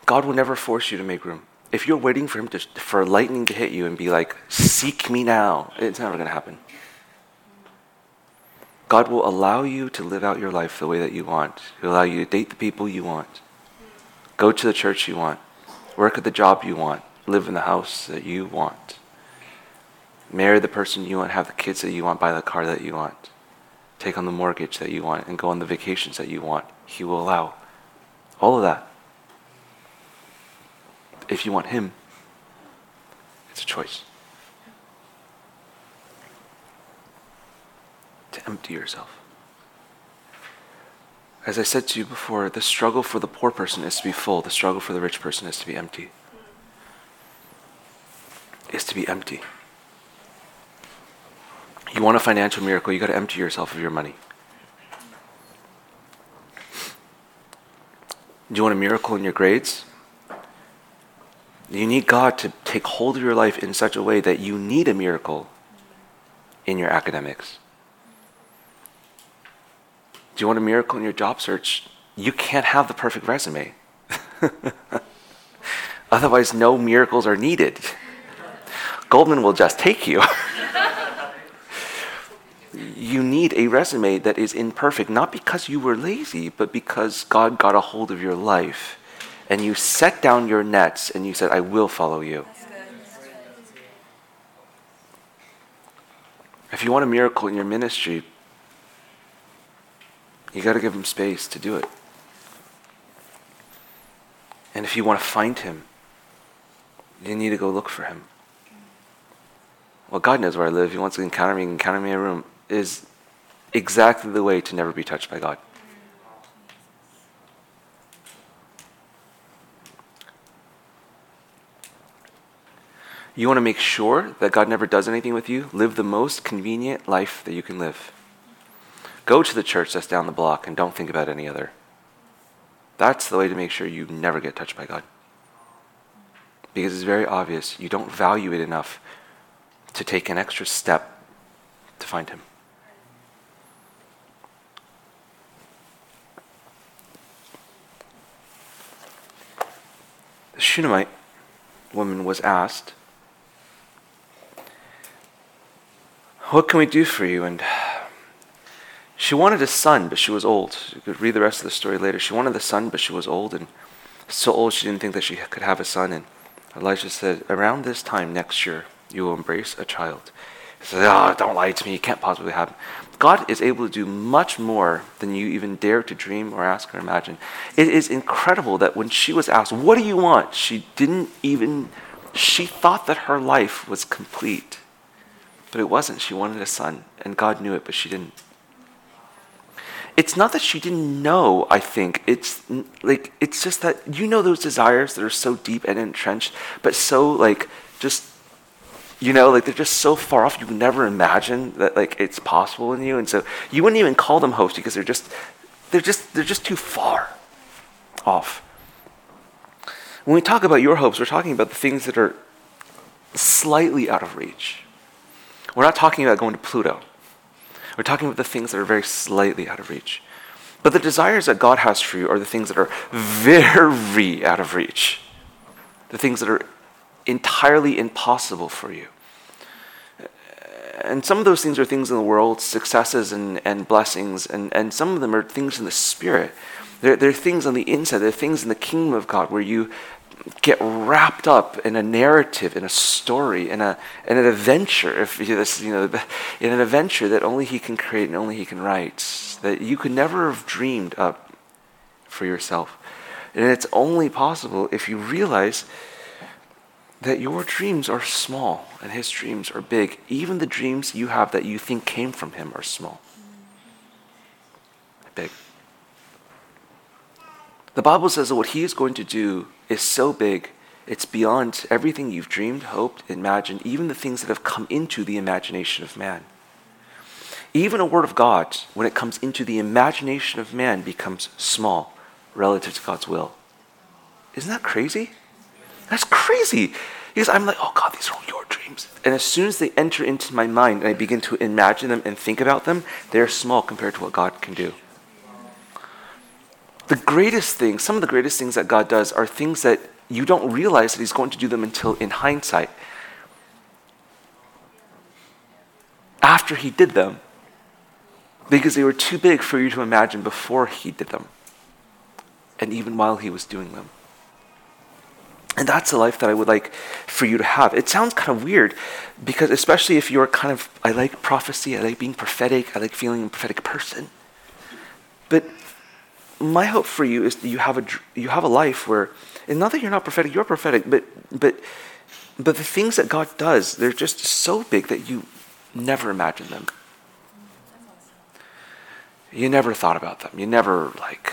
God will never force you to make room. If you're waiting for him to, for lightning to hit you and be like, seek me now, it's never going to happen. God will allow you to live out your life the way that you want. He'll allow you to date the people you want, go to the church you want, work at the job you want, live in the house that you want, marry the person you want, have the kids that you want, buy the car that you want, take on the mortgage that you want, and go on the vacations that you want. He will allow all of that if you want Him, it's a choice. To empty yourself. As I said to you before, the struggle for the poor person is to be full, the struggle for the rich person is to be empty. Is to be empty. You want a financial miracle, you got to empty yourself of your money. Do you want a miracle in your grades? You need God to take hold of your life in such a way that you need a miracle in your academics. Do you want a miracle in your job search? You can't have the perfect resume. Otherwise, no miracles are needed. Goldman will just take you. you need a resume that is imperfect, not because you were lazy, but because God got a hold of your life and you set down your nets and you said, I will follow you. If you want a miracle in your ministry, you got to give him space to do it. And if you want to find him, you need to go look for him. Well, God knows where I live. He wants to encounter me, encounter me in a room, is exactly the way to never be touched by God. You want to make sure that God never does anything with you? Live the most convenient life that you can live. Go to the church that's down the block and don't think about any other. That's the way to make sure you never get touched by God. Because it's very obvious you don't value it enough to take an extra step to find Him. The Shunammite woman was asked, What can we do for you? And she wanted a son, but she was old. You could read the rest of the story later. She wanted a son, but she was old, and so old she didn't think that she could have a son. And Elijah said, Around this time next year, you will embrace a child. Said, Oh, ah, don't lie to me. You can't possibly have. God is able to do much more than you even dare to dream or ask or imagine. It is incredible that when she was asked, What do you want? she didn't even, she thought that her life was complete. But it wasn't. She wanted a son, and God knew it, but she didn't. It's not that she didn't know, I think. It's like it's just that you know those desires that are so deep and entrenched, but so like just you know, like they're just so far off you never imagine that like it's possible in you. And so you wouldn't even call them hopes because they're just they're just they're just too far off. When we talk about your hopes, we're talking about the things that are slightly out of reach. We're not talking about going to Pluto. We're talking about the things that are very slightly out of reach. But the desires that God has for you are the things that are very out of reach, the things that are entirely impossible for you. And some of those things are things in the world, successes and, and blessings, and, and some of them are things in the spirit. They're, they're things on the inside, they're things in the kingdom of God where you get wrapped up in a narrative, in a story, in, a, in an adventure, if this, you know, in an adventure that only he can create and only he can write, that you could never have dreamed up for yourself. And it's only possible if you realize that your dreams are small and his dreams are big. Even the dreams you have that you think came from him are small. Big. The Bible says that what he is going to do is so big, it's beyond everything you've dreamed, hoped, imagined, even the things that have come into the imagination of man. Even a word of God, when it comes into the imagination of man, becomes small relative to God's will. Isn't that crazy? That's crazy. Because I'm like, oh God, these are all your dreams. And as soon as they enter into my mind and I begin to imagine them and think about them, they're small compared to what God can do the greatest things, some of the greatest things that God does are things that you don't realize that He's going to do them until in hindsight. After He did them, because they were too big for you to imagine before He did them, and even while He was doing them. And that's the life that I would like for you to have. It sounds kind of weird because, especially if you're kind of, I like prophecy, I like being prophetic, I like feeling a prophetic person. But my hope for you is that you have a you have a life where, and not that you're not prophetic, you're prophetic, but but but the things that God does, they're just so big that you never imagined them. You never thought about them. You never like.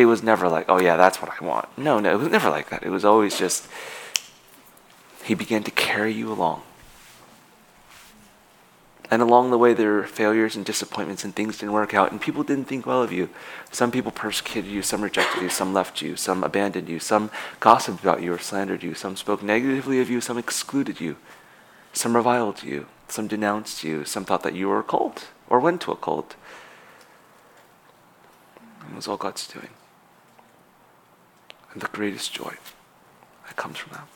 It was never like, oh yeah, that's what I want. No, no, it was never like that. It was always just, He began to carry you along. And along the way, there were failures and disappointments, and things didn't work out, and people didn't think well of you. Some people persecuted you, some rejected you, some left you, some abandoned you, some gossiped about you or slandered you, some spoke negatively of you, some excluded you, some reviled you, some denounced you, some thought that you were a cult or went to a cult. It was all God's doing. And the greatest joy that comes from that.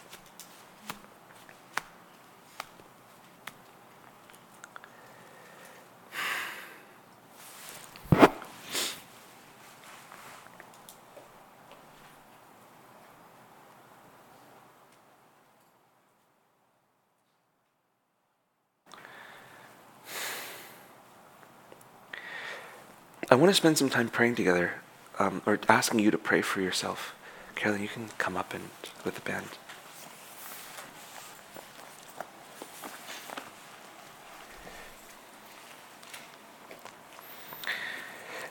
I want to spend some time praying together, um, or asking you to pray for yourself. Carolyn, you can come up and with the band.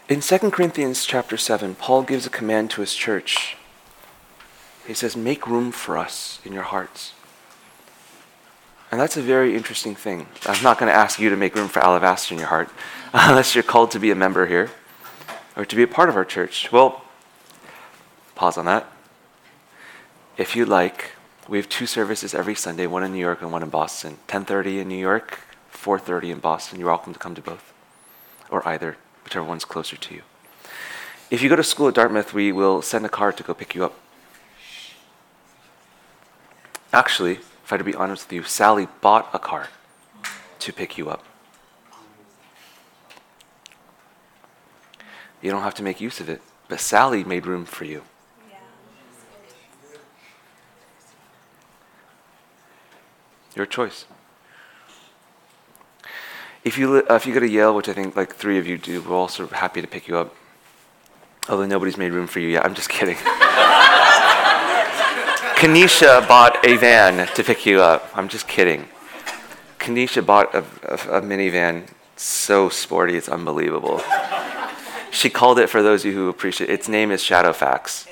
In 2 Corinthians chapter 7, Paul gives a command to his church. He says, Make room for us in your hearts. And that's a very interesting thing. I'm not going to ask you to make room for alabaster in your heart unless you're called to be a member here or to be a part of our church. Well, pause on that. If you like, we have two services every Sunday, one in New York and one in Boston. 10:30 in New York, 4:30 in Boston. You're welcome to come to both or either, whichever one's closer to you. If you go to school at Dartmouth, we will send a car to go pick you up. Actually, if I had to be honest with you, Sally bought a car to pick you up. You don't have to make use of it. But Sally made room for you. Your choice. If you, uh, if you go to Yale, which I think like three of you do, we're all also happy to pick you up. Although nobody's made room for you yet. I'm just kidding. Kanisha bought a van to pick you up. I'm just kidding. Kanisha bought a, a, a minivan so sporty, it's unbelievable. She called it, for those of you who appreciate it, its name is Shadowfax.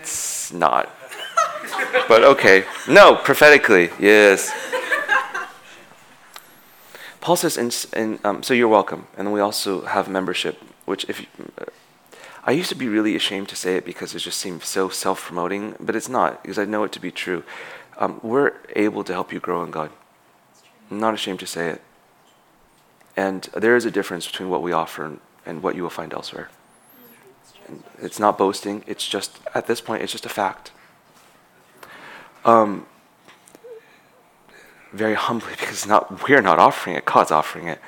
It's not. But okay. No, prophetically, yes. Paul says, um, so you're welcome. And then we also have membership, which if you, uh, I used to be really ashamed to say it because it just seemed so self promoting, but it's not because I know it to be true. Um, we're able to help you grow in God. I'm not ashamed to say it. And there is a difference between what we offer and, and what you will find elsewhere. And it's not boasting, it's just, at this point, it's just a fact. Um, very humbly, because not, we're not offering it, God's offering it.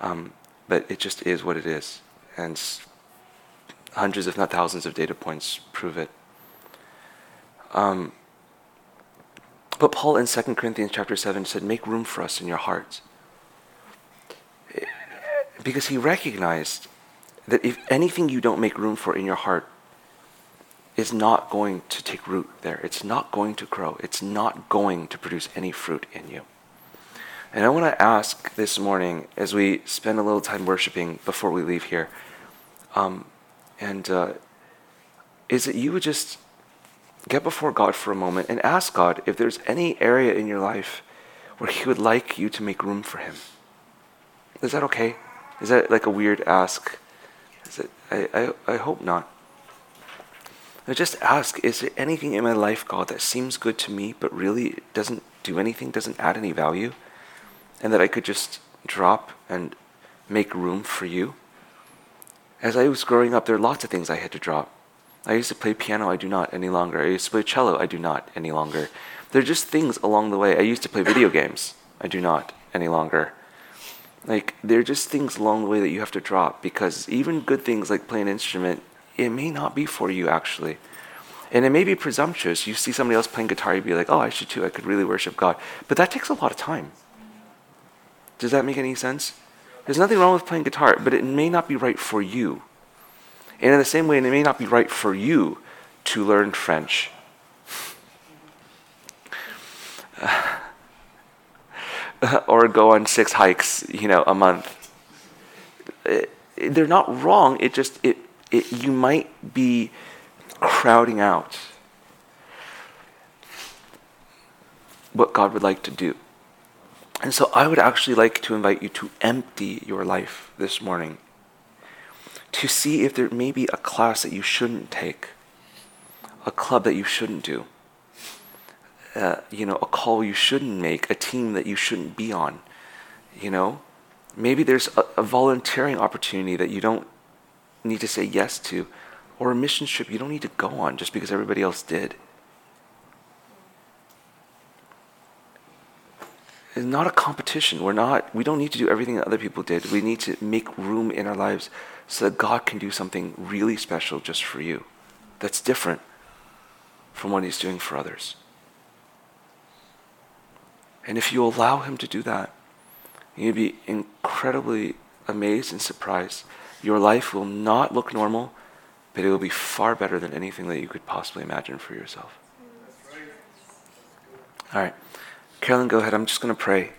Um, but it just is what it is. And hundreds, if not thousands, of data points prove it. Um, but Paul in 2 Corinthians chapter 7 said, Make room for us in your hearts because he recognized that if anything you don't make room for in your heart is not going to take root there, it's not going to grow, it's not going to produce any fruit in you. And I want to ask this morning, as we spend a little time worshiping before we leave here, um, and uh, is that you would just get before God for a moment and ask God if there's any area in your life where He would like you to make room for Him. Is that okay? Is that like a weird ask? Is it, I, I, I hope not. I just ask, is there anything in my life, God, that seems good to me, but really doesn't do anything, doesn't add any value? And that I could just drop and make room for you? As I was growing up, there are lots of things I had to drop. I used to play piano, I do not any longer. I used to play cello, I do not any longer. There are just things along the way. I used to play video games, I do not any longer. Like there are just things along the way that you have to drop because even good things like playing an instrument, it may not be for you actually. And it may be presumptuous. You see somebody else playing guitar, you'd be like, oh, I should too. I could really worship God. But that takes a lot of time. Does that make any sense? There's nothing wrong with playing guitar, but it may not be right for you. And in the same way, it may not be right for you to learn French. or go on six hikes, you know, a month. It, it, they're not wrong. It just it, it you might be crowding out what God would like to do. And so I would actually like to invite you to empty your life this morning, to see if there may be a class that you shouldn't take, a club that you shouldn't do, uh, you know, a call you shouldn't make, a team that you shouldn't be on, you know. Maybe there's a, a volunteering opportunity that you don't need to say yes to, or a mission trip you don't need to go on just because everybody else did. It's not a competition. We're not, we don't need to do everything that other people did. We need to make room in our lives so that God can do something really special just for you that's different from what He's doing for others. And if you allow Him to do that, you'll be incredibly amazed and surprised. Your life will not look normal, but it will be far better than anything that you could possibly imagine for yourself. All right. Carolyn, go ahead. I'm just going to pray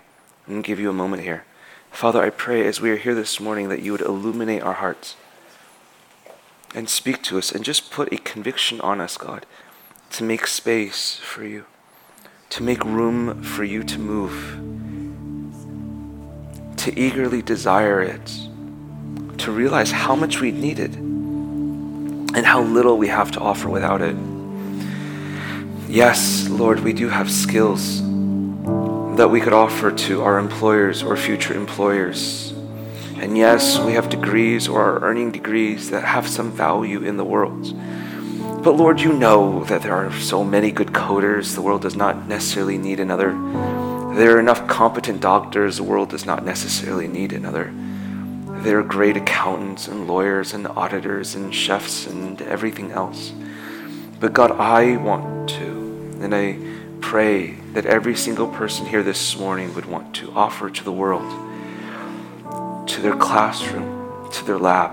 and give you a moment here. Father, I pray as we are here this morning that you would illuminate our hearts and speak to us and just put a conviction on us, God, to make space for you, to make room for you to move, to eagerly desire it, to realize how much we need it and how little we have to offer without it. Yes, Lord, we do have skills that we could offer to our employers or future employers. And yes, we have degrees or are earning degrees that have some value in the world. But Lord, you know that there are so many good coders, the world does not necessarily need another. There are enough competent doctors, the world does not necessarily need another. There are great accountants and lawyers and auditors and chefs and everything else. But God, I want to, and I pray that every single person here this morning would want to offer to the world, to their classroom, to their lab,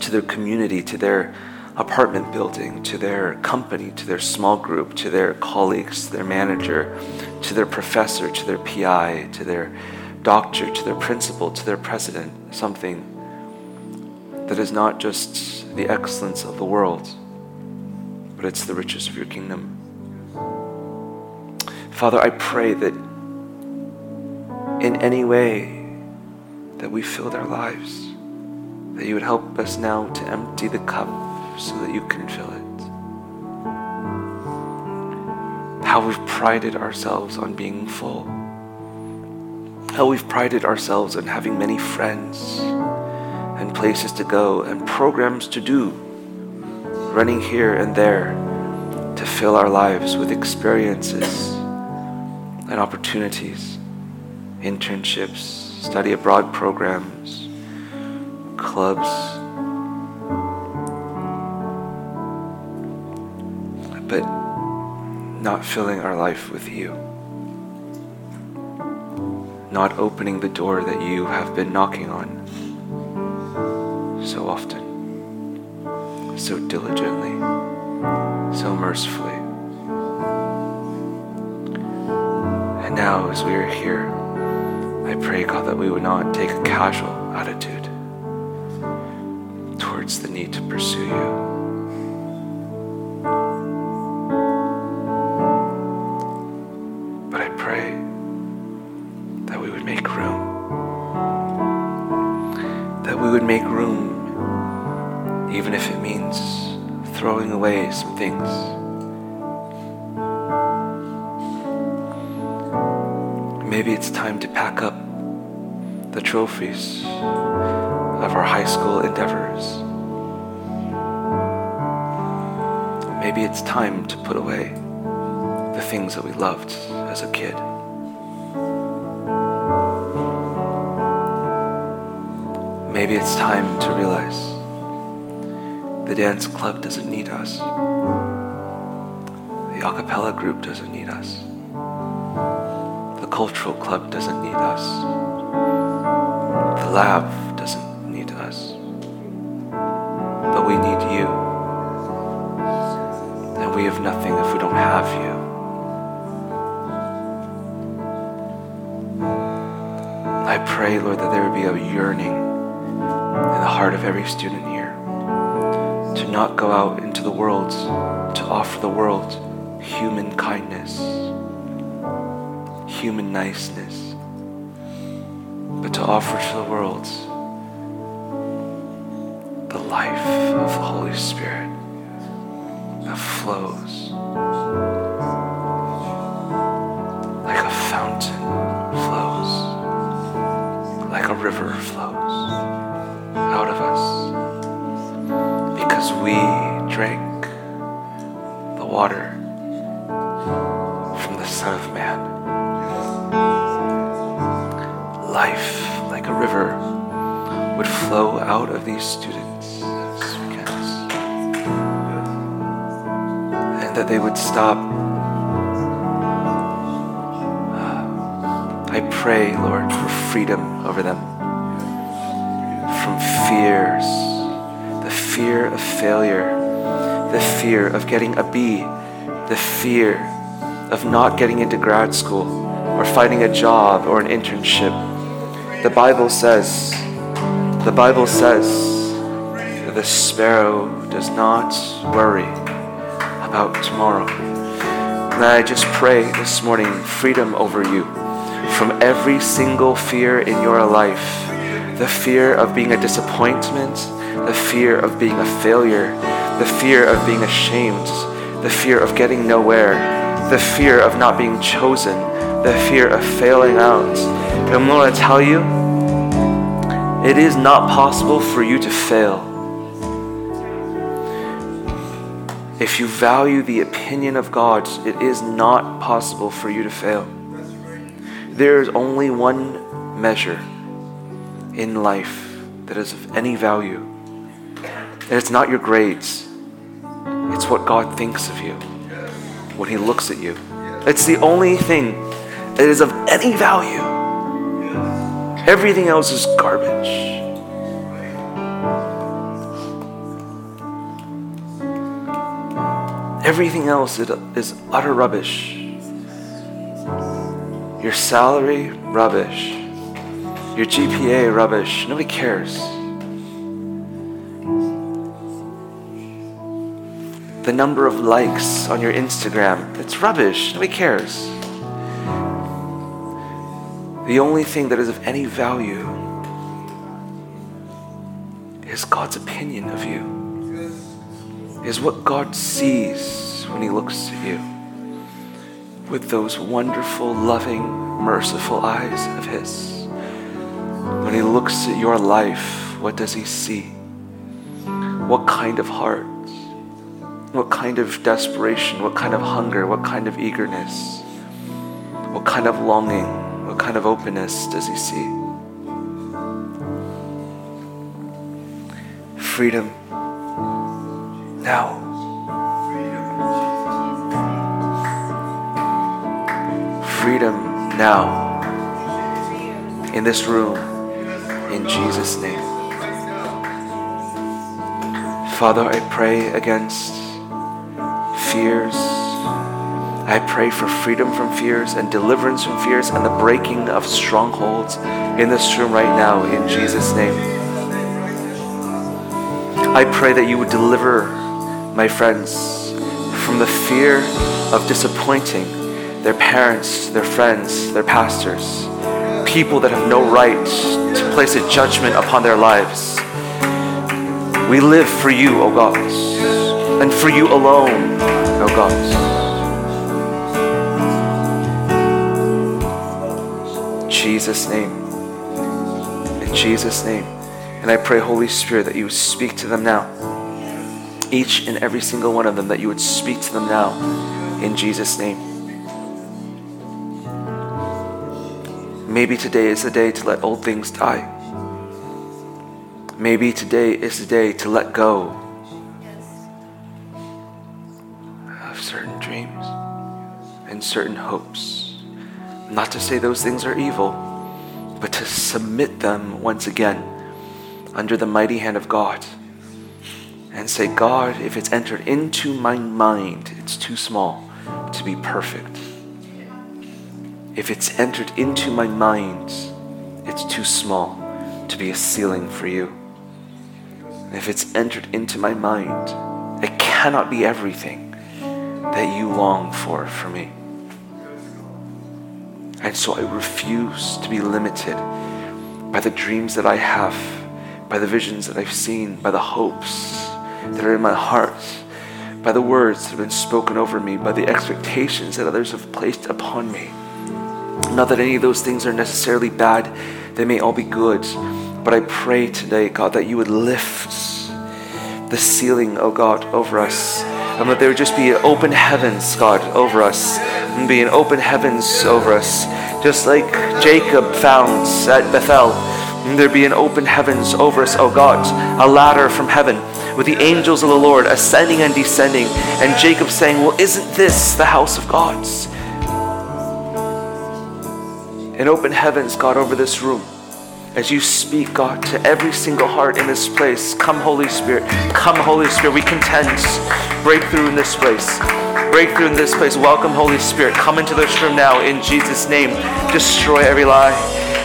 to their community, to their apartment building, to their company, to their small group, to their colleagues, to their manager, to their professor, to their PI, to their doctor, to their principal, to their president, something that is not just the excellence of the world, but it's the riches of your kingdom. Father, I pray that in any way that we filled our lives, that you would help us now to empty the cup so that you can fill it. How we've prided ourselves on being full. How we've prided ourselves on having many friends and places to go and programs to do, running here and there to fill our lives with experiences and opportunities, internships, study abroad programs, clubs. But not filling our life with you. Not opening the door that you have been knocking on so often, so diligently, so mercifully. And now, as we are here, I pray, God, that we would not take a casual attitude towards the need to pursue you. Away some things. Maybe it's time to pack up the trophies of our high school endeavors. Maybe it's time to put away the things that we loved as a kid. Maybe it's time to realize the dance club doesn't need us. The a cappella group doesn't need us The cultural club doesn't need us. The lab doesn't need us. But we need you. And we have nothing if we don't have you. I pray, Lord, that there would be a yearning in the heart of every student here not go out into the world to offer the world human kindness human niceness, but to offer to the world the life of the Holy Spirit that flows like a fountain flows, like a river flows we drank the water from the Son of Man. Life, like a river, would flow out of these students. And that they would stop. I pray, Lord, for freedom over them from fears fear of failure, the fear of getting a B, the fear of not getting into grad school or finding a job or an internship. The Bible says, the Bible says the sparrow does not worry about tomorrow. And I just pray this morning freedom over you from every single fear in your life the fear of being a disappointment, the fear of being a failure, the fear of being ashamed, the fear of getting nowhere, the fear of not being chosen, the fear of failing out. And I'm going to tell you, it is not possible for you to fail. If you value the opinion of God, it is not possible for you to fail. There is only one measure in life that is of any value. And it's not your grades, it's what God thinks of you when He looks at you. It's the only thing that is of any value. Everything else is garbage. Everything else is utter rubbish. Your salary, rubbish. Your GPA, rubbish. Nobody cares. The number of likes on your Instagram, it's rubbish. Nobody cares. The only thing that is of any value is God's opinion of you, is what God sees when He looks at you with those wonderful, loving, merciful eyes of His. When He looks at your life, what does He see? What kind of heart? What kind of desperation? What kind of hunger? What kind of eagerness? What kind of longing? What kind of openness does He see? Freedom now. Freedom now. In this room in Jesus' name. Father, I pray against fears. I pray for freedom from fears and deliverance from fears and the breaking of strongholds in this room right now in Jesus' name. I pray that you would deliver my friends from the fear of disappointing their parents, their friends, their pastors, people that have no right to place a judgment upon their lives. We live for you, O God, and for you alone, O God. In Jesus' name. In Jesus' name. And I pray, Holy Spirit, that you would speak to them now. Each and every single one of them, that you would speak to them now. In Jesus' name. Maybe today is the day to let old things die. Maybe today is the day to let go certain hopes. Not to say those things are evil, but to submit them once again under the mighty hand of God and say, God, if it's entered into my mind, it's too small to be perfect. If it's entered into my mind, it's too small to be a ceiling for you. If it's entered into my mind, it cannot be everything that you long for for me. And so I refuse to be limited by the dreams that I have, by the visions that I've seen, by the hopes that are in my heart, by the words that have been spoken over me, by the expectations that others have placed upon me. Not that any of those things are necessarily bad, they may all be good. But I pray today, God, that you would lift the ceiling, oh God, over us. And that there would just be open heavens, God, over us. And be an open heavens over us. Just like Jacob found at Bethel. And there be an open heavens over us, oh God. A ladder from heaven with the angels of the Lord ascending and descending. And Jacob saying, Well, isn't this the house of God's? And open heavens, God, over this room as you speak, God, to every single heart in this place. Come, Holy Spirit. Come, Holy Spirit. We contend breakthrough in this place. Breakthrough in this place. Welcome, Holy Spirit. Come into this room now in Jesus' name. Destroy every lie.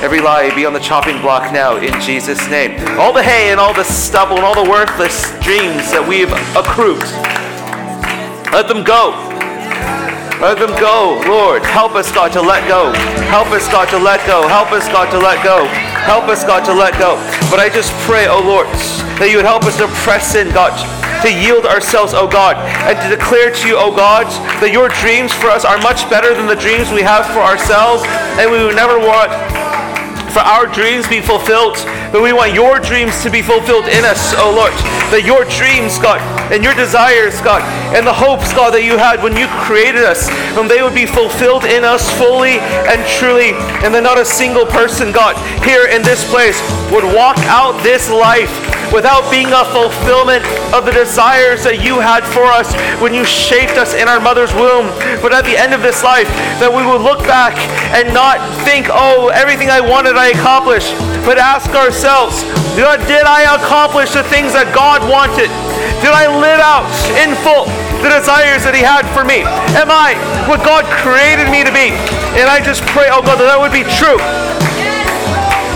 Every lie be on the chopping block now in Jesus' name. All the hay and all the stubble and all the worthless dreams that we've accrued, let them go. Let them go, Lord. Help us, God, to let go. Help us, God, to let go. Help us, God, to let go. Help us, God, to let go. But I just pray, oh Lord, that you would help us to press in, God, to yield ourselves, oh God, and to declare to you, oh God, that your dreams for us are much better than the dreams we have for ourselves, and we would never want for our dreams be fulfilled, but we want your dreams to be fulfilled in us, oh Lord. That your dreams, God, and your desires, God, and the hopes, God, that you had when you created us, and they would be fulfilled in us fully and truly, and that not a single person, God, here in this place would walk out this life without being a fulfillment of the desires that you had for us when you shaped us in our mother's womb. But at the end of this life, that we would look back and not think, oh, everything I wanted I accomplished, but ask ourselves, did I accomplish the things that God wanted? Did I live out in full the desires that He had for me? Am I what God created me to be? And I just pray, oh God, that that would be true.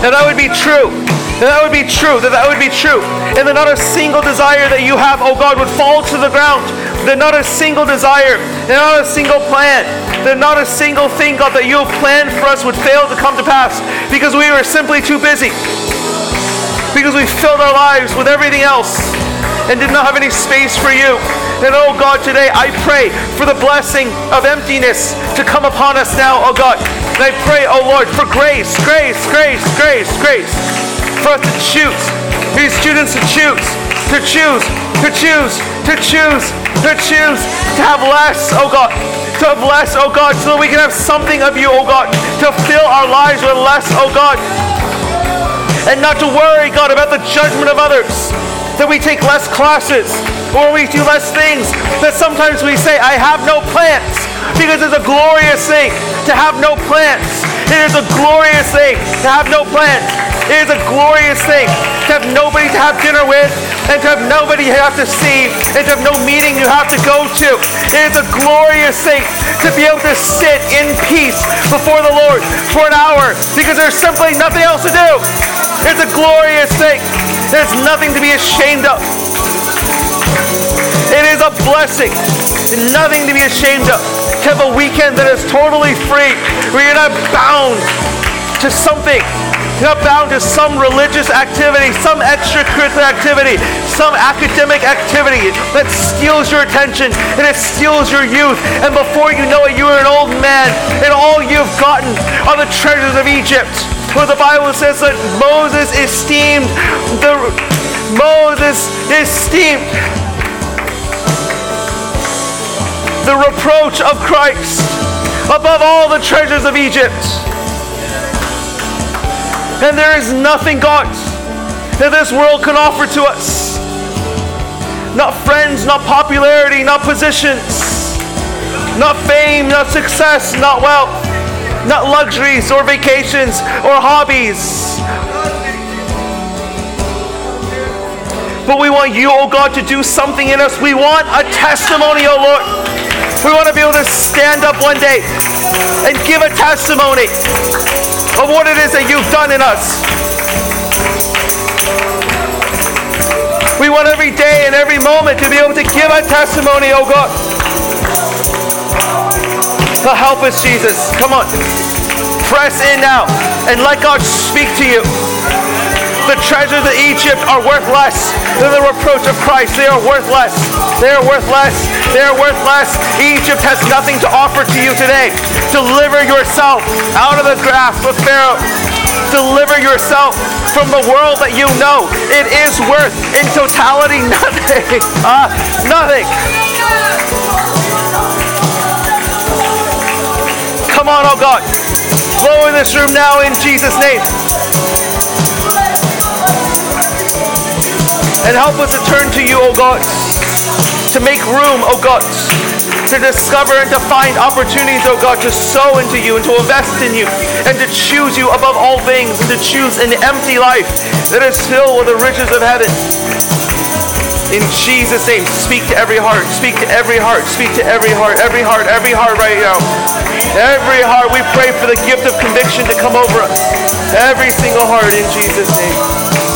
That that would be true. That that would be true. That that would be true. And that not a single desire that you have, oh God, would fall to the ground. That not a single desire, that not a single plan, that not a single thing, God, that you have planned for us would fail to come to pass because we were simply too busy. Because we filled our lives with everything else and did not have any space for you. And oh God, today I pray for the blessing of emptiness to come upon us now, oh God. And I pray, oh Lord, for grace, grace, grace, grace, grace, for us to choose, these students to choose, to choose, to choose, to choose, to choose, to have less, oh God, to have less, oh God, so that we can have something of you, oh God, to fill our lives with less, oh God, and not to worry, God, about the judgment of others, that we take less classes, or we do less things, that sometimes we say, I have no plans because it's a glorious thing to have no plans. It is a glorious thing to have no plans. It is a glorious thing to have nobody to have dinner with and to have nobody you have to see and to have no meeting you have to go to. It is a glorious thing to be able to sit in peace before the Lord for an hour because there's simply nothing else to do. It's a glorious thing. There's nothing to be ashamed of. It is a blessing. Nothing to be ashamed of. To have a weekend that is totally free, where you're not bound to something. You're not bound to some religious activity, some extracurricular activity, some academic activity that steals your attention and it steals your youth. And before you know it, you are an old man, and all you've gotten are the treasures of Egypt. Where the Bible says that Moses esteemed the Moses esteemed the reproach of Christ above all the treasures of Egypt. And there is nothing, God, that this world can offer to us. Not friends, not popularity, not positions, not fame, not success, not wealth, not luxuries or vacations or hobbies. But we want you, oh God, to do something in us. We want a testimony, oh Lord. We want to be able to stand up one day and give a testimony of what it is that you've done in us. We want every day and every moment to be able to give a testimony, oh God. So help us, Jesus. Come on. Press in now and let God speak to you. The treasures of Egypt are worth less than the reproach of Christ. They are worth less. They are worth less. They are worth less. Egypt has nothing to offer to you today. Deliver yourself out of the grasp of Pharaoh. Deliver yourself from the world that you know. It is worth, in totality, nothing. Uh, nothing. Come on, oh God. Flow in this room now in Jesus' name. And help us to turn to you, O God, to make room, O God, to discover and to find opportunities, O God, to sow into you and to invest in you and to choose you above all things and to choose an empty life that is filled with the riches of heaven. In Jesus' name, speak to every heart, speak to every heart, speak to every heart, every heart, every heart right now. Every heart, we pray for the gift of conviction to come over us. Every single heart in Jesus' name.